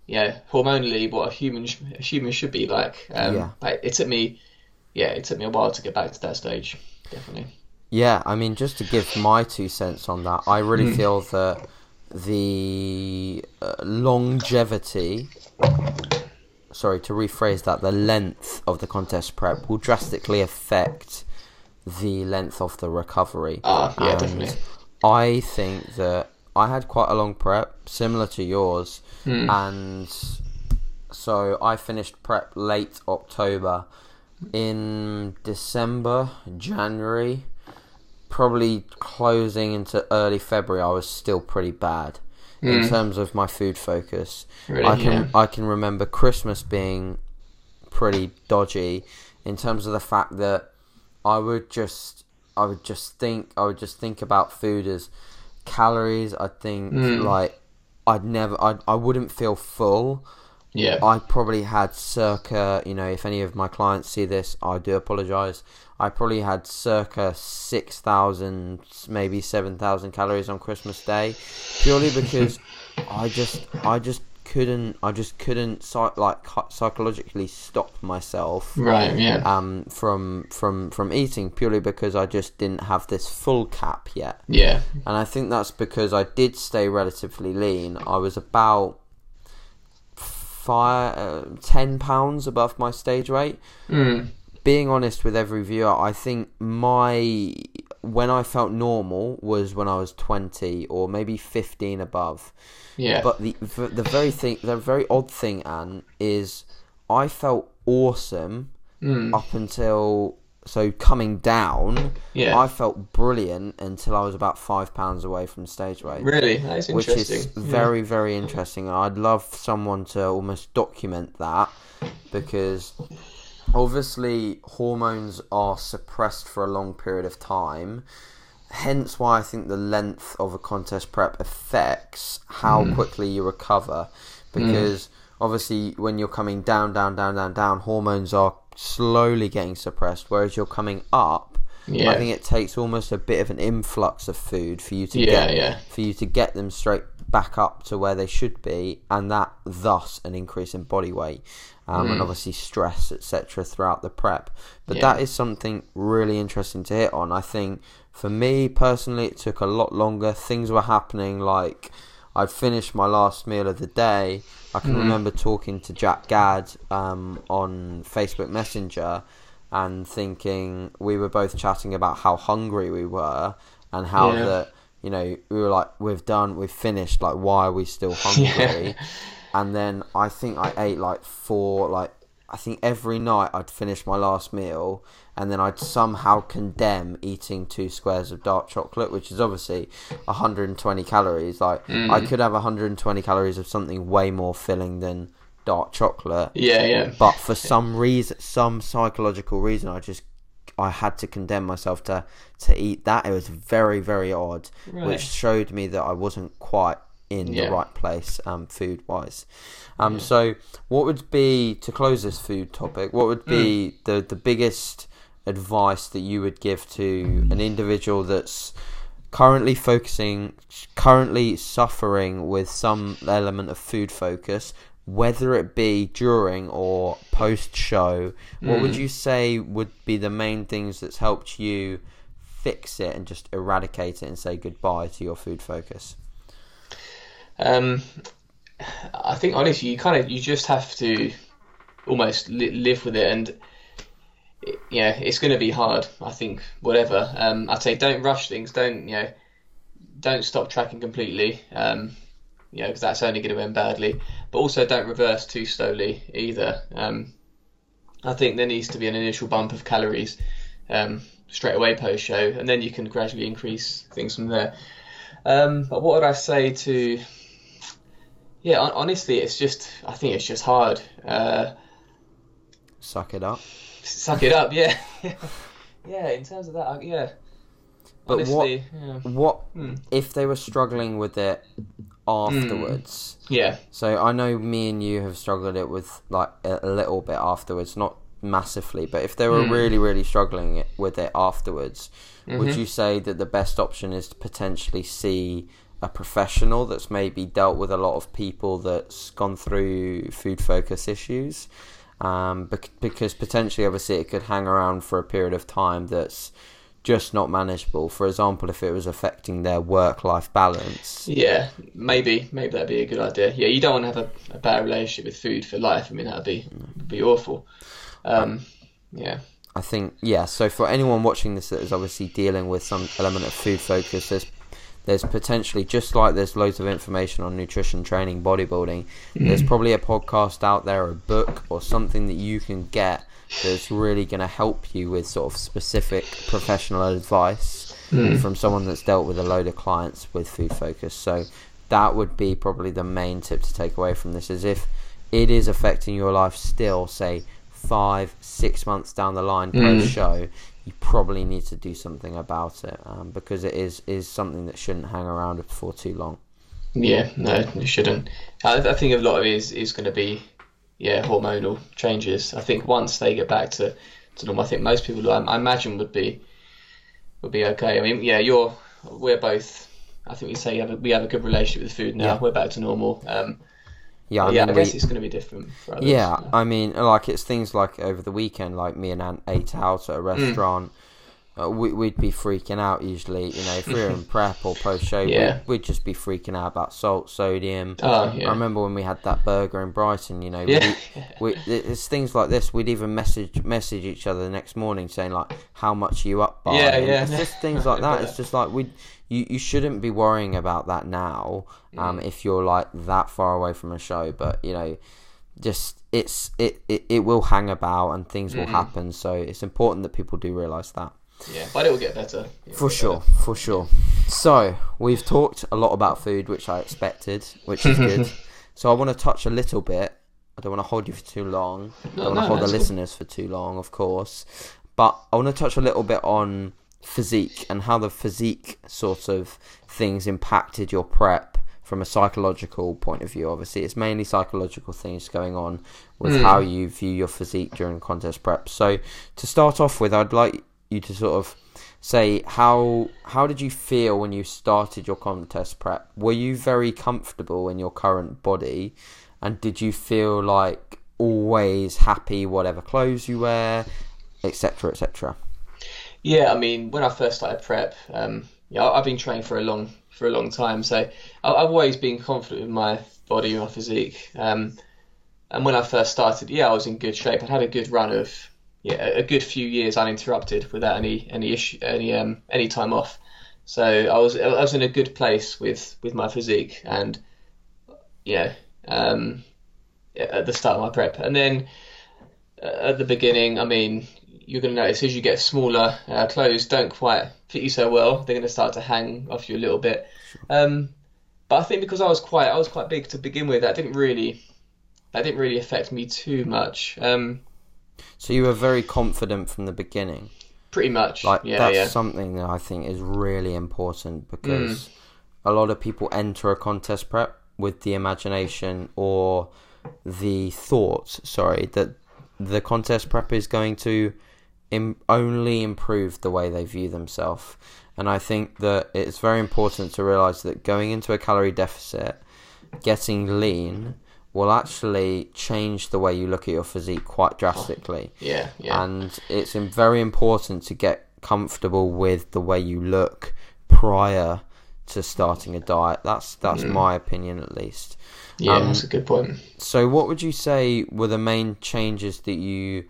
yeah, hormonally what a human sh- a human should be like. Um, Yeah. but it took me yeah, it took me a while to get back to that stage. Definitely. Yeah, I mean, just to give my two cents on that, I really feel that the uh, longevity, sorry, to rephrase that, the length of the contest prep will drastically affect the length of the recovery. Ah, yeah, definitely. I think that I had quite a long prep, similar to yours, Hmm. and so I finished prep late October. In December, January, probably closing into early February, I was still pretty bad in terms of my food focus. Hmm. Really, I can yeah. I can remember Christmas being pretty dodgy in terms of the fact that I would just I would just think I would just think about food as calories. I think Mm. like I'd never I I wouldn't feel full. Yeah. I probably had circa, you know, if any of my clients see this, I do apologize. I probably had circa 6,000, maybe 7,000 calories on Christmas Day purely because I just I just couldn't I just couldn't like psychologically stop myself Right. Yeah. um from from from eating purely because I just didn't have this full cap yet. Yeah. And I think that's because I did stay relatively lean. I was about five, uh, 10 pounds above my stage weight. Mm. Being honest with every viewer, I think my when I felt normal was when I was 20 or maybe 15 above. Yeah. But the the very thing, the very odd thing, Ant, is I felt awesome Mm. up until so coming down. Yeah. I felt brilliant until I was about five pounds away from stage weight Really, that is which interesting. Which is Yeah. very very interesting and i'd love someone to almost document that because obviously hormones are suppressed for a long period of time hence why i think the length of a contest prep affects how Mm. quickly you recover because obviously when you're coming down down down down down hormones are slowly getting suppressed whereas you're coming up Yeah. I think it takes almost a bit of an influx of food for you to Yeah, get yeah. for you to get them straight back up to where they should be, and that thus an increase in body weight, um, and obviously stress, etc. throughout the prep. But Mm. That is something really interesting to hit on. I think for me personally, it took a lot longer. Things were happening like. I'd finished my last meal of the day. I can Mm. remember talking to Jack Gadd um, on Facebook Messenger and thinking we were both chatting about how hungry we were and how Yeah. that you know, we were like, we've done, we've finished. Like, why are we still hungry? Yeah. And then I think I ate like four, like I think every night I'd finish my last meal, and then I'd somehow condemn eating two squares of dark chocolate, which is obviously 120 calories. Like Mm. I could have 120 calories of something way more filling than dark chocolate, Yeah, yeah. but for some reason, some psychological reason, I just I had to condemn myself to to eat that. It was very very odd, Right. which showed me that I wasn't quite in Yeah. the right place um, food wise. Um, So, what would be to close this food topic? What would be Mm. the the biggest advice that you would give to an individual that's currently focusing, currently suffering with some element of food focus, whether it be during or post show? What would Mm. you say would be the main things that's helped you fix it and just eradicate it and say goodbye to your food focus? Um, I think honestly, you kind of you just have to almost li- live with it, and it, yeah, it's going to be hard. I think whatever. Um, I'd say don't rush things. Don't you know? Don't stop tracking completely. Um, you know, because that's only going to end badly. But also don't reverse too slowly either. Um, I think there needs to be an initial bump of calories um, straight away post show, and then you can gradually increase things from there. Um, but what would I say to? Yeah, honestly, it's just I think it's just hard. Uh, Suck it up. suck it up, yeah, yeah. In terms of that, I- yeah. But what- yeah. What Hmm. if they were struggling with it afterwards? yeah, So I know me and you have struggled it with like a, little bit afterwards, not massively, but if they were Hmm. really, really struggling it, with it afterwards, would Mm-hmm. you say that the best option is to potentially see a professional that's maybe dealt with a lot of people that's gone through food focus issues? Um, because potentially, obviously, it could hang around for a period of time that's just not manageable. For example, if it was affecting their work-life balance. yeah. Maybe, maybe that'd be a good idea. Yeah, you don't want to have a, a bad relationship with food for life. I mean, that'd be be awful. Um, yeah, I think yeah. So for anyone watching this that is obviously dealing with some element of food focus, there's there's potentially just like there's loads of information on nutrition, training, bodybuilding. Hmm. There's probably a podcast out there, a book, or something that you can get that's really going to help you with sort of specific professional advice hmm. from someone that's dealt with a load of clients with food focus. So that would be probably the main tip to take away from this is if it is affecting your life still, say five, six months down the line hmm. post show, you probably need to do something about it um, because it is is something that shouldn't hang around for too long. yeah. No, you shouldn't. I, I think a lot of it is is going to be yeah hormonal changes. I think once they get back to to normal, I think most people I, I imagine would be would be okay. I mean, yeah, you're we're both. I think we say we have a, we have a good relationship with food now. Yeah. We're back to normal. Um, Yeah, I yeah, mean, I guess we- it's going to be different for others. Yeah, I mean, like it's things like over the weekend, like me and Ant ate out Mm. at a restaurant. Uh, we, we'd be freaking out usually, you know, if we were in prep or post show, Yeah. we'd, we'd just be freaking out about salt, sodium. Oh yeah. I remember when we had that burger in Brighton, you know, Yeah. we, it's things like this. We'd even message message each other the next morning saying like, "How much are you up by?" Yeah, And yeah. It's just things like that. It's just like we, you, you shouldn't be worrying about that now, um, if you're like that far away from a show. But you know, just it's it it, it will hang about and things will happen. So it's important that people do realize that. yeah, but it will get better. It will For get sure, for sure. So we've talked a lot about food, which I expected, which is good. so I want to touch a little bit. I don't want to hold you for too long. I don't want to no, hold the cool. listeners for too long, of course. But I want to touch a little bit on physique and how the physique sort of things impacted your prep from a psychological point of view. Obviously, it's mainly psychological things going on with Mm. how you view your physique during contest prep. So to start off with, I'd like you to sort of say how how did you feel when you started your contest prep? Were you very comfortable in your current body, and did you feel like always happy whatever clothes you wear, etc., etc. Yeah, I mean, when I first started prep, um, yeah, I've been training for a long for a long time, so I've always been confident with my body, and my physique. Um, and when I first started, yeah, I was in good shape. I'd had a good run of yeah, a- a good few years uninterrupted without any any issue, any um any time off. So I was I was in a good place with with my physique, and you know, um, at the start of my prep, and then uh, at the beginning, I mean, you're going to notice as you get smaller, uh, clothes don't quite fit you so well. They're going to start to hang off you a little bit. Um, but I think because I was quite I was quite big to begin with, that didn't really that didn't really affect me too much. Um, So you were very confident from the beginning. pretty much, Like yeah, that's yeah, something that I think is really important Mm. because a lot of people enter a contest prep with the imagination or the thought, sorry, that the contest prep is going to Im- only improve the way they view themselves. And I think that it's very important to realize that going into a calorie deficit, getting lean, will actually change the way you look at your physique quite drastically yeah, yeah. and it's very important to get comfortable with the way you look prior to starting a diet. That's that's my opinion at least. yeah, um, that's a good point. So, what would you say were the main changes that you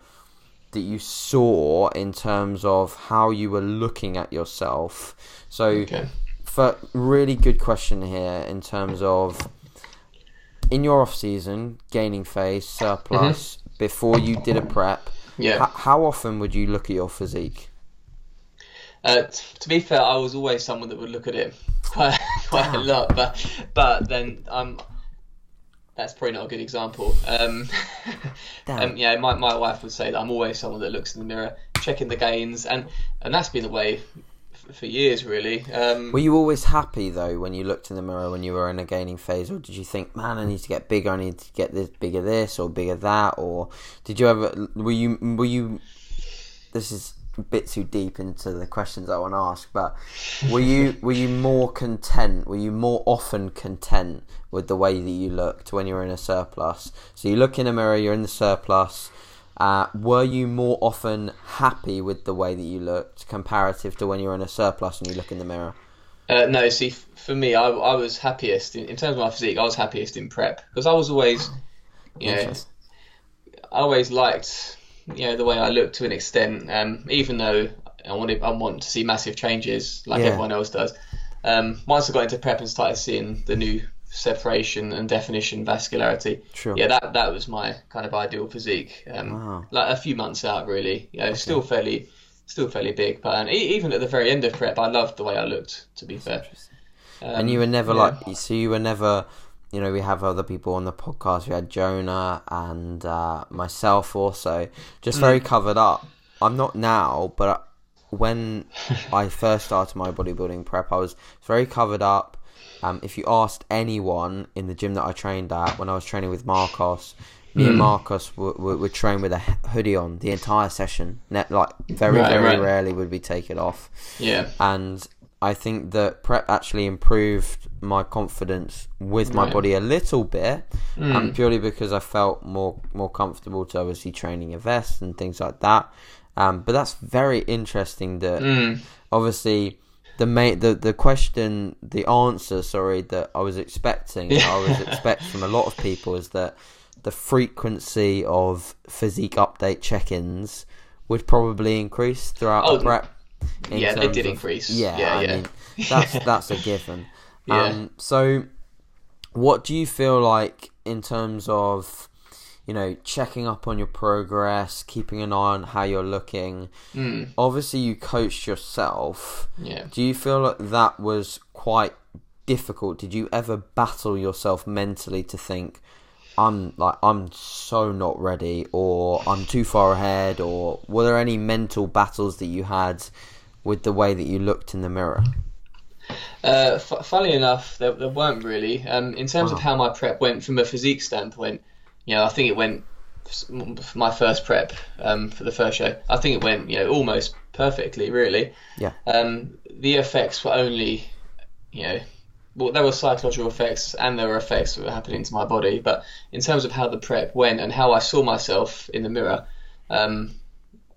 that you saw in terms of how you were looking at yourself? So, Okay. for really good question here in terms of in your off season gaining phase surplus before you did a prep. Yeah. H- how often would you look at your physique? Uh, t- to be fair, I was always someone that would look at it quite quite a lot, but but then um, that's probably not a good example. Um, um, yeah, my my wife would say that I'm always someone that looks in the mirror, checking the gains, and and that's been the way f- for years, really. Um, Were you always happy though when you looked in the mirror when you were in a gaining phase, or did you think, "Man, I need to get bigger. I need to get this bigger this or bigger that"? Or did you ever? Were you? Were you? This is a bit too deep into the questions I want to ask, but were you? Were you more content? Were you more often content with the way that you looked when you were in a surplus? So you look in a mirror, you're in the surplus. Uh, were you more often happy with the way that you looked comparative to when you were in a surplus and you look in the mirror? Uh, no, see, f- for me, I, I was happiest in, in terms of my physique. I was happiest in prep because I was always, you know, I always liked, you know, the way I looked to an extent. Um, even though I wanted, I want to see massive changes like Yeah. everyone else does. Um, once I got into prep and started seeing the new separation and definition, vascularity, Sure. yeah, that that was my kind of ideal physique. Um, Wow. like a few months out, really. You know, still fairly, still fairly big, but and e- even at the very end of prep, I loved the way I looked. To be fair. Um, and you were never yeah. like so you were never you know we have other people on the podcast we had jonah and uh, myself also just Mm. very covered up i'm not now but when i first started my bodybuilding prep i was very covered up um, if you asked anyone in the gym that i trained at when i was training with marcos me Mm. and Marcos would, would, would train with a hoodie on the entire session. Net, like very, Right, very right. rarely would we take it off Yeah. and I think that prep actually improved my confidence with my Right. body a little bit, Mm. um, purely because I felt more more comfortable to obviously training a vest and things like that. Um, but that's very interesting that Mm. obviously the main the, the question the answer sorry that I was expecting I was expecting from a lot of people is that the frequency of physique update check-ins would probably increase throughout Oh, the prep. Yeah, they did of- increase. Yeah, Yeah, I yeah. mean that's that's a given. Yeah. Um, so, what do you feel like in terms of you know checking up on your progress, keeping an eye on how you're looking? Mm. Obviously, you coached yourself. Yeah. Do you feel like that was quite difficult? Did you ever battle yourself mentally to think, I'm like I'm so not ready, or I'm too far ahead, or were there any mental battles that you had with the way that you looked in the mirror? Uh, f- funnily enough, there, there weren't really. Um, in terms of how my prep went from a physique standpoint, you know, I think it went for my first prep um, for the first show. I think it went, you know, almost perfectly, really. Yeah. Um, the effects were only, you know, well, there were psychological effects and there were effects that were happening to my body. But in terms of how the prep went and how I saw myself in the mirror, um,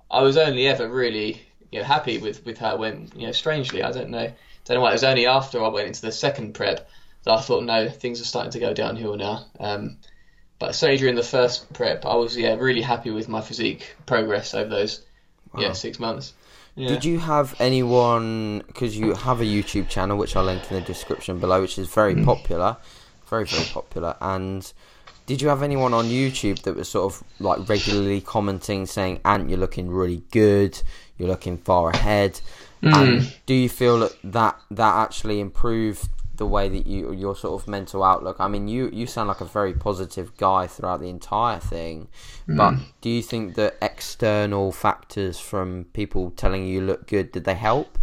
I was only ever really, you know, happy with, with how it went. You know, strangely, I don't know, don't know why. It was only after I went into the second prep that I thought, no, things are starting to go downhill now. Um, but certainly during the first prep, I was yeah really happy with my physique progress over those yeah six months. Yeah. Did you have anyone? Because you have a YouTube channel, which I'll link in the description below, which is very Mm. popular, very very popular. And did you have anyone on YouTube that was sort of like regularly commenting, saying, "Ant, you're looking really good. You're looking far ahead." Mm. And do you feel that that, that actually improved the way that you your sort of mental outlook? I mean, you you sound like a very positive guy throughout the entire thing, but do you think that external factors from people telling you look good did they help?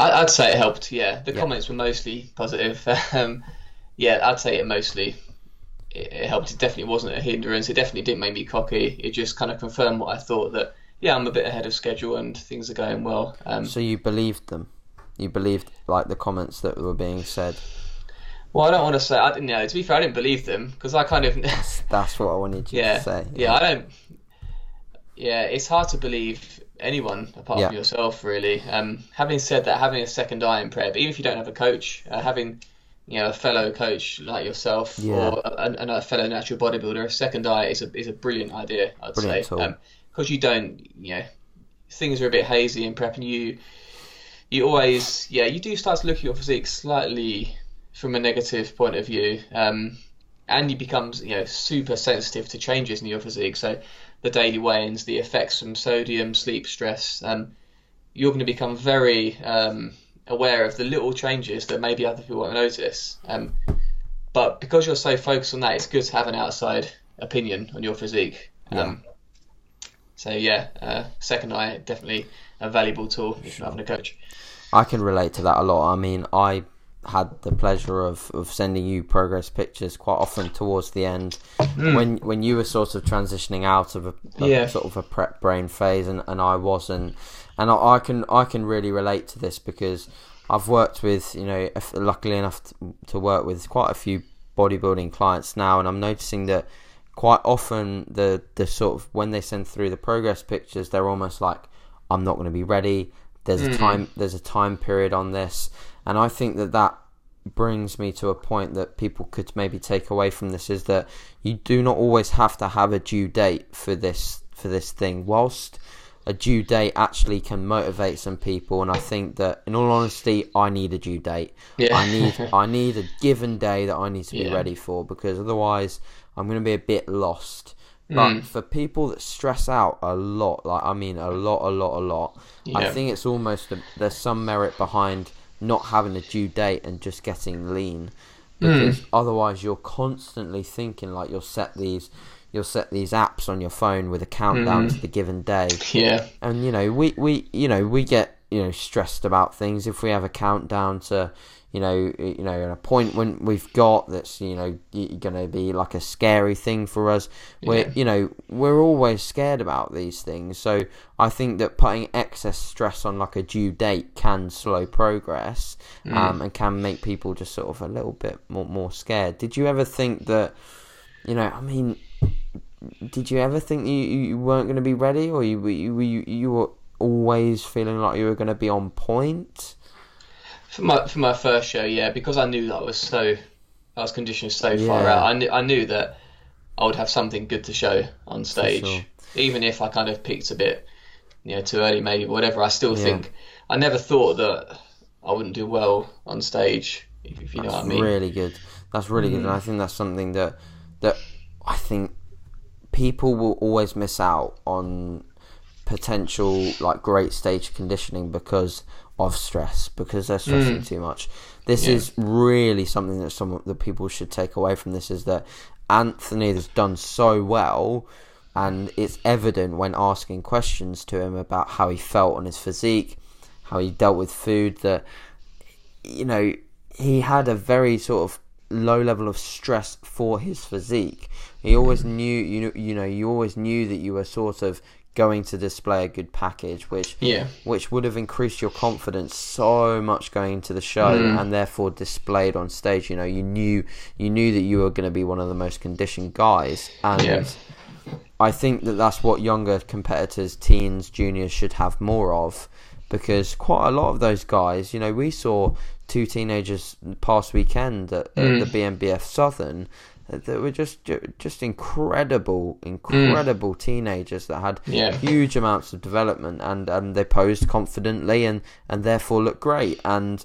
I'd say it helped. Yeah, the Yeah. comments were mostly positive. Um, yeah, I'd say it mostly it, it helped. It definitely wasn't a hindrance. It definitely didn't make me cocky. It just kind of confirmed what I thought that yeah, I'm a bit ahead of schedule and things are going well. Um, So you believed them? You believed like the comments that were being said? well, I don't want to say I didn't. You know, to be fair, I didn't believe them because I kind of That's what I wanted you yeah to say. yeah yeah. I don't. Yeah, it's hard to believe anyone apart Yeah. from yourself, really. Um, having said that, having a second eye in prep, even if you don't have a coach, uh, having you know a fellow coach like yourself Yeah. or a, a, fellow natural bodybuilder, a second eye is a is a brilliant idea. I'd Brilliant say because you don't you know things are a bit hazy in prep, and you you always yeah you do start to look at your physique slightly from a negative point of view. Um, and you become you know super sensitive to changes in your physique. So the daily weigh-ins, the effects from sodium, sleep, stress, um, you're going to become very um, aware of the little changes that maybe other people won't notice. Um, but because you're so focused on that, it's good to have an outside opinion on your physique. Um, so yeah, uh, second eye definitely a valuable tool if you're having a coach. I can relate to that a lot. I mean, I had the pleasure of, of sending you progress pictures quite often towards the end hmm. when when you were sort of transitioning out of a, a Yeah. sort of a prep brain phase and, and I wasn't and I, I can I can really relate to this because I've worked with you know if- luckily enough to, to work with quite a few bodybuilding clients now and I'm noticing that quite often the the sort of when they send through the progress pictures they're almost like I'm not going to be ready. There's a hmm. time there's a time period on this. And I think that that brings me to a point that people could maybe take away from this is that you do not always have to have a due date for this for this thing. Whilst a due date actually can motivate some people and I think that in all honesty I need a due date. Yeah. I need I need a given day that I need to be Yeah. ready for because otherwise I'm going to be a bit lost but Mm. for people that stress out a lot like I mean a lot a lot a lot I think it's almost a, there's some merit behind not having a due date and just getting lean. Because otherwise you're constantly thinking like you'll set these you'll set these apps on your phone with a countdown to the given day. Yeah, and you know we we you know we get you know stressed about things. If we have a countdown to you know you know an appointment we've got that's you know going to be like a scary thing for us we're Yeah. you know we're always scared about these things so i think that putting excess stress on like a due date can slow progress um, and can make people just sort of a little bit more more scared did you ever think that you know i mean did you ever think you, you weren't going to be ready, or you you you, you were always feeling like you were going to be on point? For my for my first show, yeah, because I knew that I was so I was conditioned so far out. I knew I knew that I would have something good to show on stage, sure. even if I kind of peaked a bit, you know, too early maybe, whatever. I still Yeah. think I never thought that I wouldn't do well on stage, if, if you know That's what I mean. really good. That's really good, and I mm. think that's something that that I think people will always miss out on potential like great stage conditioning because of stress because they're stressing mm. too much. This Yeah. is really something that some of the people should take away from this is that Anthony has done so well and it's evident when asking questions to him about how he felt on his physique, how he dealt with food that you know, he had a very sort of low level of stress for his physique. He always mm. knew, you know, you know, you always knew that you were sort of going to display a good package, which Yeah. which would have increased your confidence so much going into the show Mm. and therefore displayed on stage. You know, you knew you knew that you were going to be one of the most conditioned guys, and Yeah. I think that that's what younger competitors, teens, juniors should have more of, because quite a lot of those guys, you know, we saw two teenagers past weekend at, at Mm. the BNBF Southern, that were just just incredible, incredible mm. teenagers that had yeah. huge amounts of development and, and they posed confidently and, and therefore looked great. And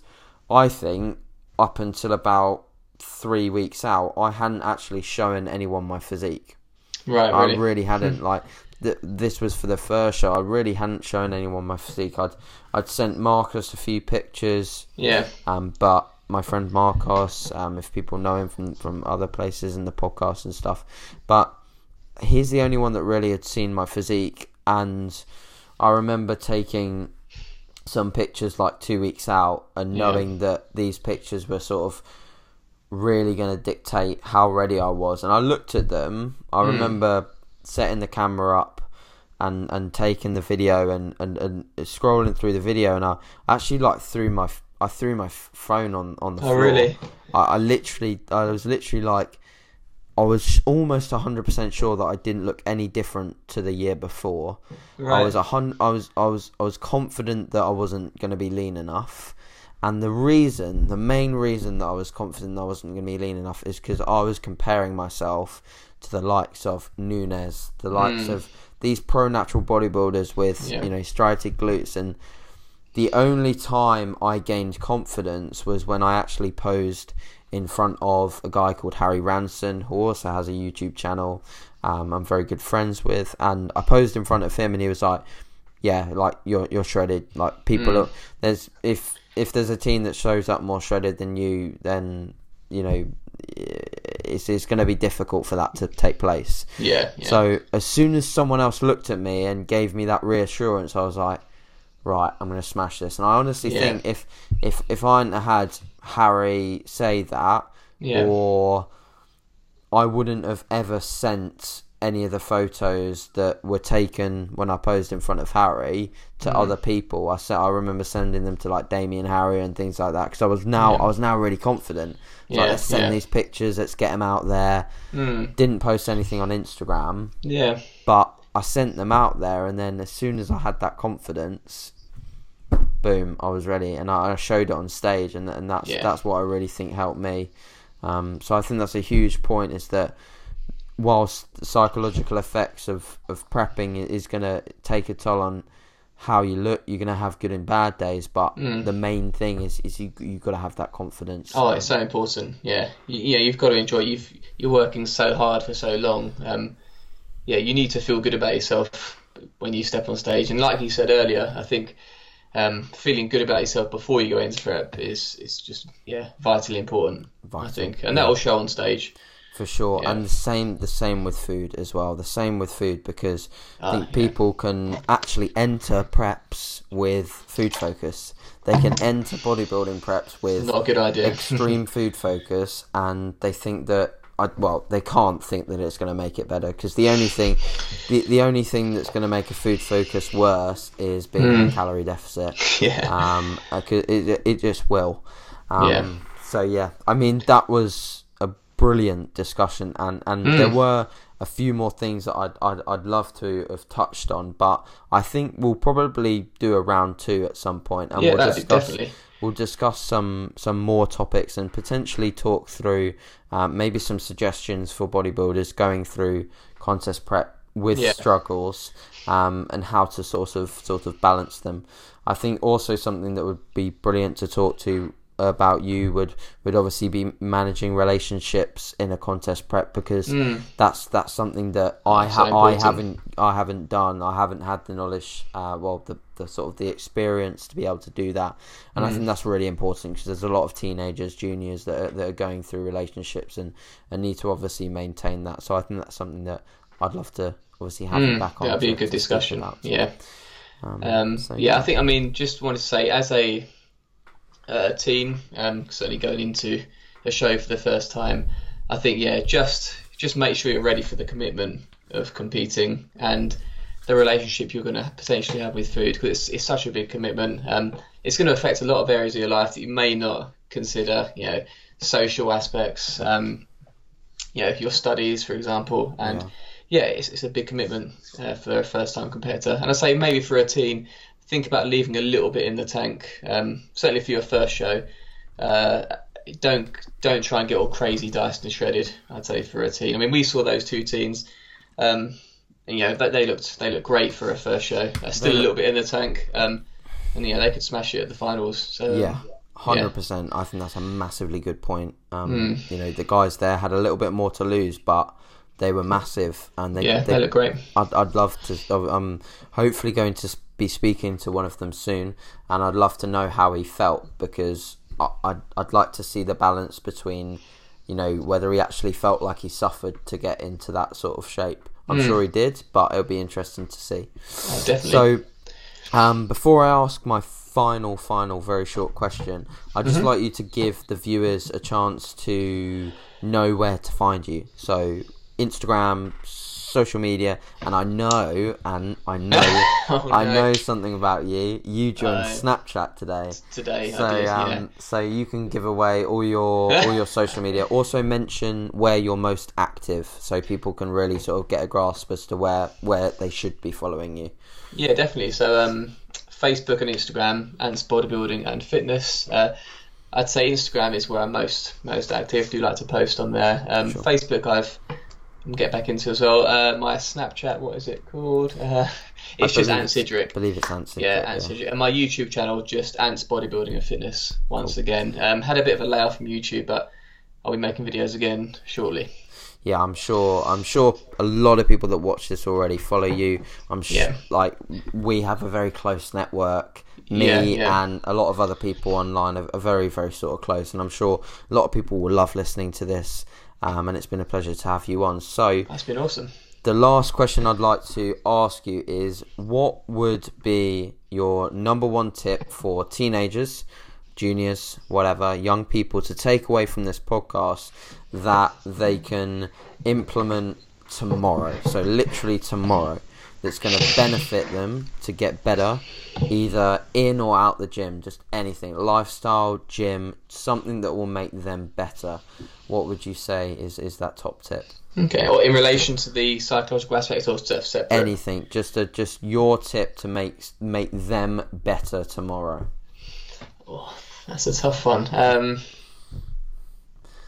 I think up until about three weeks out, I hadn't actually shown anyone my physique. Right, really? I really hadn't. like th- this was for the first show. I really hadn't shown anyone my physique. I'd I'd sent Marcus a few pictures. Yeah. Um, but my friend Marcos, um, if people know him from from other places in the podcast and stuff, but he's the only one that really had seen my physique, and I remember taking some pictures like two weeks out and knowing yeah. that these pictures were sort of really going to dictate how ready I was. And I looked at them. I mm. remember setting the camera up and, and taking the video and, and, and scrolling through the video, and I actually like threw my I threw my phone on on the oh, floor. really? I, I literally I was literally like I was almost hundred percent sure that I didn't look any different to the year before. Right. I was a hun- I was I was I was confident that I wasn't going to be lean enough. And the reason, the main reason that I was confident I wasn't going to be lean enough is because I was comparing myself to the likes of Nunes, the likes mm. of these pro natural bodybuilders with yeah. you know striated glutes, and the only time I gained confidence was when I actually posed in front of a guy called Harry Ranson, who also has a YouTube channel. Um, I'm very good friends with, and I posed in front of him, and he was like, "Yeah, like you're you're shredded. Like people, mm. are, there's if if there's a team that shows up more shredded than you, then you know it's, it's going to be difficult for that to take place. Yeah, yeah, So as soon as someone else looked at me and gave me that reassurance, I was like, right, I'm going to smash this. And I honestly yeah. think if if if I hadn't had Harry say that, yeah. or I wouldn't have ever sent any of the photos that were taken when I posed in front of Harry to mm. other people. I said I remember sending them to like Damien Harry and things like that because I was now yeah. I was now really confident. Yeah, like, let's send yeah. these pictures. Let's get them out there. Mm. Didn't post anything on Instagram. Yeah, but I sent them out there, and then as soon as I had that confidence, boom, I was ready, and I, I showed it on stage, and and that's that's what I really think helped me. Um, so I think that's a huge point. Is that whilst the psychological effects of, of prepping is going to take a toll on how you look, you're going to have good and bad days. But mm. the main thing is is you you've got to have that confidence. Oh, it's so important. Yeah, you, yeah, you've got to enjoy. It. You've you're working so hard for so long. Um, yeah, you need to feel good about yourself when you step on stage. And like you said earlier, I think. Um, feeling good about yourself before you go into prep is is just yeah vitally important. Vital. I think, and that will show on stage for sure. Yeah. And the same the same with food as well. The same with food because I think ah, people can actually enter preps with food focus. They can enter bodybuilding preps with not a good idea. extreme food focus, and they think that. I, well, they can't think that it's going to make it better because the only thing, the, the only thing that's going to make a food focus worse is being mm. in a calorie deficit. Yeah. Um, it, it just will. Um, yeah. So yeah, I mean that was a brilliant discussion, and and mm. there were a few more things that I'd, I'd I'd love to have touched on, but I think we'll probably do a round two at some point, and yeah, we'll discuss definitely. We'll discuss some some more topics and potentially talk through um, maybe some suggestions for bodybuilders going through contest prep with yeah. struggles um, and how to sort of sort of balance them. I think also something that would be brilliant to talk to about you would would obviously be managing relationships in a contest prep because mm. that's that's something that I ha- so I haven't I haven't done. I haven't had the knowledge uh, well the, the sort of the experience to be able to do that. And mm. I think that's really important because there's a lot of teenagers juniors that are, that are going through relationships and, and need to obviously maintain that. So I think that's something that I'd love to obviously have mm. back on that'd be a good discussion. about, yeah. Um, um, so, yeah, yeah. I think I mean just wanted to say as a uh, team. Um, certainly going into a show for the first time, I think yeah, just just make sure you're ready for the commitment of competing and the relationship you're going to potentially have with food because it's, it's such a big commitment. Um, it's going to affect a lot of areas of your life that you may not consider. You know, social aspects. Um, you know, your studies, for example, and yeah, yeah it's, it's a big commitment uh, for a first time competitor. And I say maybe for a team think about leaving a little bit in the tank. Um, certainly for your first show, uh, don't don't try and get all crazy diced and shredded. I'd say for a team. I mean, we saw those two teams. Um, and, you know, they, they looked they looked great for a first show. They're still a little bit in the tank. Um, and yeah, they could smash it at the finals. So Yeah, hundred percent. I think that's a massively good point. Um, You know, the guys there had a little bit more to lose, but they were massive, and they, yeah, they, they look great. I'd, I'd love to. I'm hopefully going to be speaking to one of them soon, and I'd love to know how he felt because I, I'd I'd like to see the balance between, you know, whether he actually felt like he suffered to get into that sort of shape. I'm sure he did, but it'll be interesting to see. Oh, definitely. So, um, before I ask my final, final, very short question, I'd just like you to give the viewers a chance to know where to find you. So, Instagram, social media, and I know, and I know, Oh, I no. know something about you. You joined Uh, Snapchat today. Today, So, I did. um, yeah. so you can give away all your all your social media. Also mention where you're most active, so people can really sort of get a grasp as to where where they should be following you. Yeah, definitely. So um, Facebook and Instagram, and bodybuilding and fitness. Uh, I'd say Instagram is where I'm most most active. Do like to post on there. Um, Sure. Facebook, I've get back into as well. Uh, my Snapchat, what is it called? Uh, it's just Ant. I believe it's Nancy. Yeah, Ant Sydric. And my YouTube channel, just Ant's Bodybuilding and Fitness. Once again, um, had a bit of a layoff from YouTube, but I'll be making videos again shortly. Yeah, I'm sure. I'm sure a lot of people that watch this already follow you. I'm sure. Yeah. Like we have a very close network. Me Yeah, yeah. and a lot of other people online are very, very sort of close, and I'm sure a lot of people will love listening to this. Um, and it's been a pleasure to have you on. So, That's been awesome. the last question I'd like to ask you is what would be your number one tip for teenagers, juniors, whatever, young people to take away from this podcast that they can implement tomorrow? So, literally tomorrow, that's going to benefit them to get better, either in or out the gym, just anything lifestyle, gym, something that will make them better. What would you say is, is that top tip? Okay. Or in relation to the psychological aspects or stuff separate? anything just a, just your tip to make make them better tomorrow Oh, that's a tough one. Um,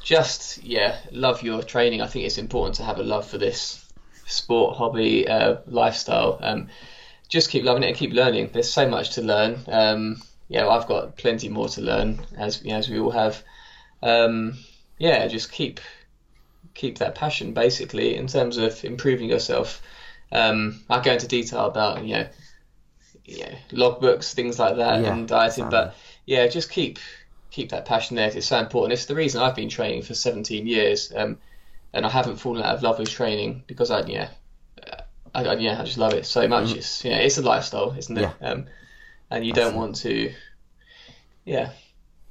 just yeah, love your training. I think it's important to have a love for this sport, hobby, uh, lifestyle. Um, just keep loving it and keep learning. There's so much to learn. Um, yeah, I've got plenty more to learn as you know, as we all have. Um, yeah, just keep keep that passion basically in terms of improving yourself. Um, I go into detail about you know, you know logbooks, things like that, Yeah, and dieting, but yeah, just keep keep that passion there. It's so important. It's the reason I've been training for 17 years, um, and I haven't fallen out of love with training because I yeah, I, I yeah I just love it so much. It's yeah, it's a lifestyle, isn't it? Mm-hmm. Yeah. Um, and you That's don't it. want to, yeah.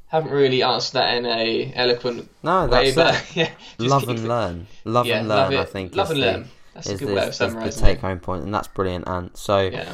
Haven't really answered that in a eloquent no way, that's but yeah, love and learn love yeah, and learn it. i think love is and the, learn. That's a good way of is the take-home point and that's brilliant and so Yeah.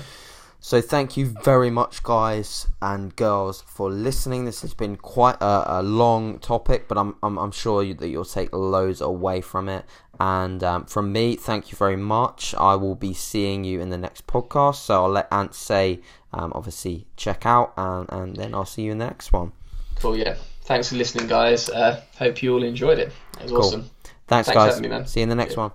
So thank you very much guys and girls for listening this has been quite a, a long topic but i'm i'm, I'm sure you, that you'll take loads away from it and um, from me thank you very much i will be seeing you in the next podcast so i'll let ant say um, obviously check out and, and then i'll see you in the next one Cool. Yeah. Thanks for listening, guys. Uh, hope you all enjoyed it. It was Cool. awesome. thanks, Thanks for guys having me, man. see you in the next Yeah. one